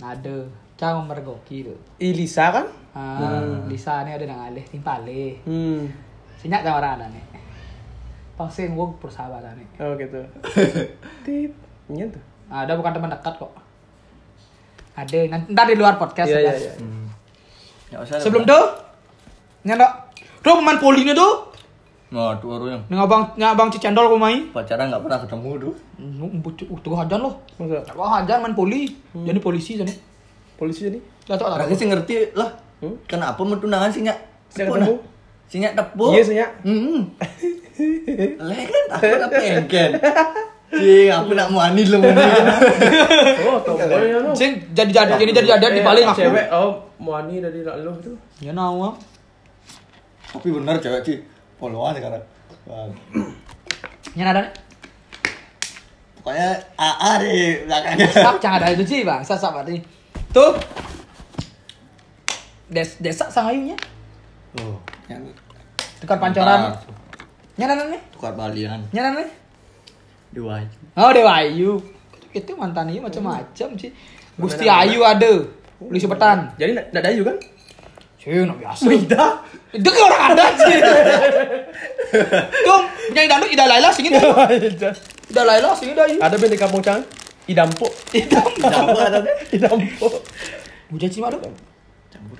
Speaker 2: ada. Cara memergoki tuh.
Speaker 1: I Lisa kan?
Speaker 2: Ah, Lisa ini ada nang alih, timpale.
Speaker 1: Hmm.
Speaker 2: Sinyak sama orang ada nih. Pasti gue persahabatan nih.
Speaker 1: Oh, gitu. <laughs> Tit. Nyen tuh.
Speaker 2: Ada bukan teman dekat kok. Ada, nanti ntar di luar podcast.
Speaker 1: Iya,
Speaker 2: ya.
Speaker 1: iya, iya.
Speaker 3: Ya usah.
Speaker 2: Sebelum tuh, nyandok. Tuh pemain poli ini tuh.
Speaker 3: Nah, tuh baru yang
Speaker 2: Nih abang, nih abang Cicendol kau main.
Speaker 3: pacaran nggak pernah ketemu tuh.
Speaker 2: Uh, tuh hajan loh.
Speaker 1: Masa
Speaker 2: Wah hajan main poli. Jadi polisi jadi.
Speaker 1: polisi jadi?
Speaker 2: Cocok lah.
Speaker 3: Raga sih ngerti lah.
Speaker 1: Hmm?
Speaker 3: Kenapa mau tunangan sih nyak?
Speaker 1: Ketemu.
Speaker 3: Sinyak tepuk.
Speaker 1: Iya, Senya.
Speaker 3: Hmm. <laughs> Lah kan aku apa engken. <laughs> Cing, aku nak mau anil <laughs> lu
Speaker 1: Oh, tomboy ya lo.
Speaker 2: Sing jadi jadi ini jadi jadi di paling aku.
Speaker 1: Cewek, oh, Muani dari lo itu.
Speaker 2: Ya nawa.
Speaker 3: Tapi bener cewek sih. Followan sekarang.
Speaker 2: Yang ada nih.
Speaker 3: Pokoknya AA di belakangnya.
Speaker 2: Sap jangan ada itu sih bang, sap sap tadi. Tuh. Des desa sangayunya.
Speaker 3: Oh, yang
Speaker 2: Dekat pancoran. Nyanan nih,
Speaker 3: tukar balian
Speaker 2: nyanan nih.
Speaker 3: Dua.
Speaker 2: Oh Dewa Ayu. Itu mantan Ayu macam-macam sih. Gusti Ayu ada. Beli sebetan.
Speaker 1: Jadi nak nak dayu kan?
Speaker 2: Sih, nak biasa.
Speaker 1: Tidak.
Speaker 2: Itu kayak orang ada sih. Tuh, penyanyi dangdut Ida Laila singin tuh. <laughs> Ida Laila singin Ayu.
Speaker 1: Ada band di kampung Cang. Idampo.
Speaker 3: Campur <laughs> ada deh.
Speaker 1: Idampo.
Speaker 2: Bujang cima ada.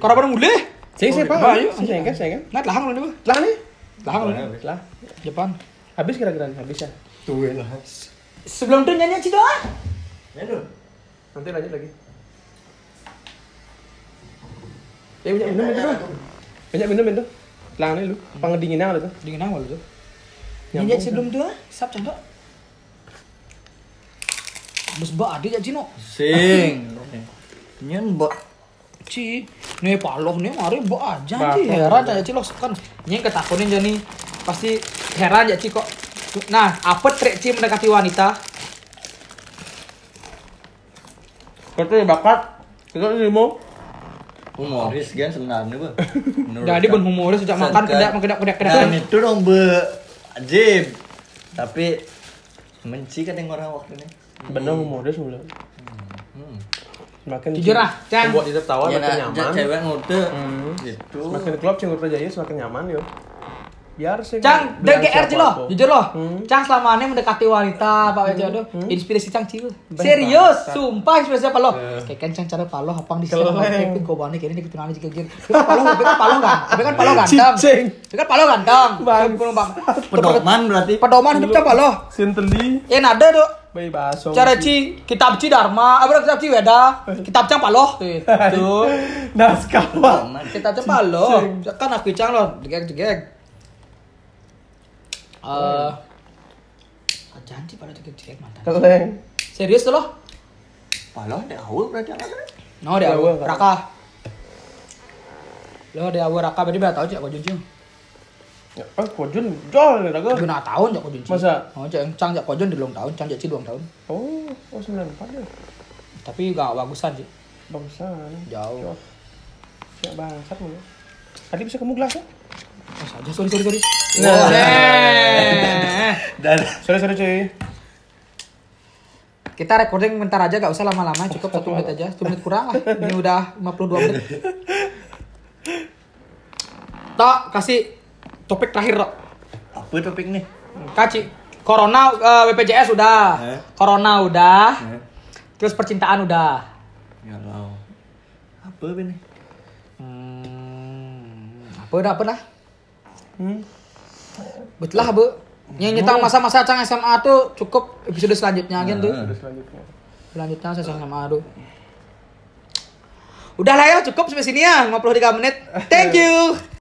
Speaker 2: Kau pada mulai.
Speaker 1: Sing
Speaker 2: Oh,
Speaker 1: pak.
Speaker 2: ayo.
Speaker 1: Sing kan sing kan.
Speaker 2: Nah, lahang lu nih.
Speaker 1: Lah nih.
Speaker 2: Lahang lu.
Speaker 1: Lah.
Speaker 2: Depan.
Speaker 1: Habis kira-kira habis ya.
Speaker 3: Tuh lah.
Speaker 2: Sebelum itu nyanyi Cida.
Speaker 3: Aduh.
Speaker 1: Nanti lanjut lagi. Ya banyak minum itu tuh. Banyak minum itu. Lang nih lu. Pangedinginan ada tuh.
Speaker 2: Dingin awal tuh. Nyanyi sebelum itu ah, sap canda. Bus ba ade ya Cino.
Speaker 3: Sing. Nyen mbok
Speaker 2: Ci, nih paloh nih mari ba aja heran ya Cilo kan. Nyi ketakutin jadi pasti heran ya Ci kok. Nah, apa trik Ci mendekati wanita?
Speaker 1: Kau tuh bakat. Kita ini mau.
Speaker 3: humoris kan sebenarnya, Bu. Menurut <laughs>
Speaker 2: Jadi ben humoris sejak makan kedak kedak kedak kedak.
Speaker 3: Dan itu dong be ajib. Tapi menci kan yang orang waktu ini.
Speaker 1: Bener humoris mulai.
Speaker 3: Hmm.
Speaker 1: Semakin
Speaker 2: Jujur ah, Cang.
Speaker 1: Buat dia tertawa
Speaker 3: Ya,
Speaker 1: makin
Speaker 3: nah,
Speaker 1: nyaman.
Speaker 3: cewek ngute
Speaker 1: Hmm.
Speaker 3: gitu.
Speaker 1: Semakin klub cinggur jaya semakin nyaman yo. Biar sih.
Speaker 2: Cang, DGR
Speaker 1: siapa
Speaker 2: Ci lo,
Speaker 1: apa.
Speaker 2: jujur lo.
Speaker 1: Hmm.
Speaker 2: Cang selama ini mendekati wanita, Pak Wejo aduh, inspirasi Cang Ci.
Speaker 1: Baik,
Speaker 2: Serius,
Speaker 1: bangsat.
Speaker 2: sumpah inspirasi apa lo?
Speaker 1: Eh.
Speaker 2: Kayak kan Cang cara palo hapang di sini, kau bani kini di ketungan jika gini. Tapi kan palo, tapi kan palo kan, tapi kan palo ganteng. Tapi kan palo ganteng.
Speaker 1: Bang.
Speaker 2: Bang.
Speaker 3: Pedoman berarti.
Speaker 2: Pedoman hidup Cang palo.
Speaker 1: Sinteli.
Speaker 2: Ya nada tuh.
Speaker 1: Bayi baso.
Speaker 2: Cara Ci, kitab Ci Dharma, apa kitab Ci Weda, kitab Cang palo. Gitu. <laughs>
Speaker 1: Naskah pak.
Speaker 3: Pedoman.
Speaker 2: Kitab Cang palo. Kan aku Cang lo, jegek-jegek. Eh, janji pada jegek-jegek mantan.
Speaker 1: Keleng.
Speaker 2: Serius tuh lo?
Speaker 3: Palo ada awal berarti anak kan?
Speaker 2: No, awu
Speaker 1: kan?
Speaker 2: Raka. Lo dia awu Raka berarti berapa tahun cak kau junci?
Speaker 1: Ya, ah, kojun jol nih dago.
Speaker 2: Dua tahun cak kau junci.
Speaker 1: Masa?
Speaker 2: Oh, cak cang cak kau junci belum tahun, cang cak ci dua tahun.
Speaker 1: Oh, oh sembilan empat ya.
Speaker 2: Tapi gak bagusan sih.
Speaker 1: Bangsan.
Speaker 2: Jauh.
Speaker 1: Siap bangsat mulu. Tadi bisa kamu gelas ya?
Speaker 2: Oh, saja sorry sorry sorry.
Speaker 1: Nah.
Speaker 2: Eh.
Speaker 3: Dan
Speaker 1: Sorry sorry cuy.
Speaker 2: Kita recording bentar aja gak usah lama-lama, cukup satu menit aja, satu menit kurang lah. Ini udah 52 menit. Tok, kasih topik terakhir, Tok.
Speaker 3: apa topik nih?
Speaker 2: Kaci, Corona, eh, BPJS udah,
Speaker 3: Eh.
Speaker 2: Corona udah,
Speaker 3: Eh,
Speaker 2: terus percintaan udah.
Speaker 3: Ya Allah. Apa ini?
Speaker 2: Hmm, apa dah, apa dah?
Speaker 1: Hmm.
Speaker 2: Betul lah, Bu. Yang nyetang masa-masa Cang SMA tuh cukup episode selanjutnya gitu.
Speaker 1: Terus selanjutnya.
Speaker 2: Selanjutnya saya SMA tuh. Udah lah ya, cukup sampai sini ya, 53 menit. Thank you. <laughs>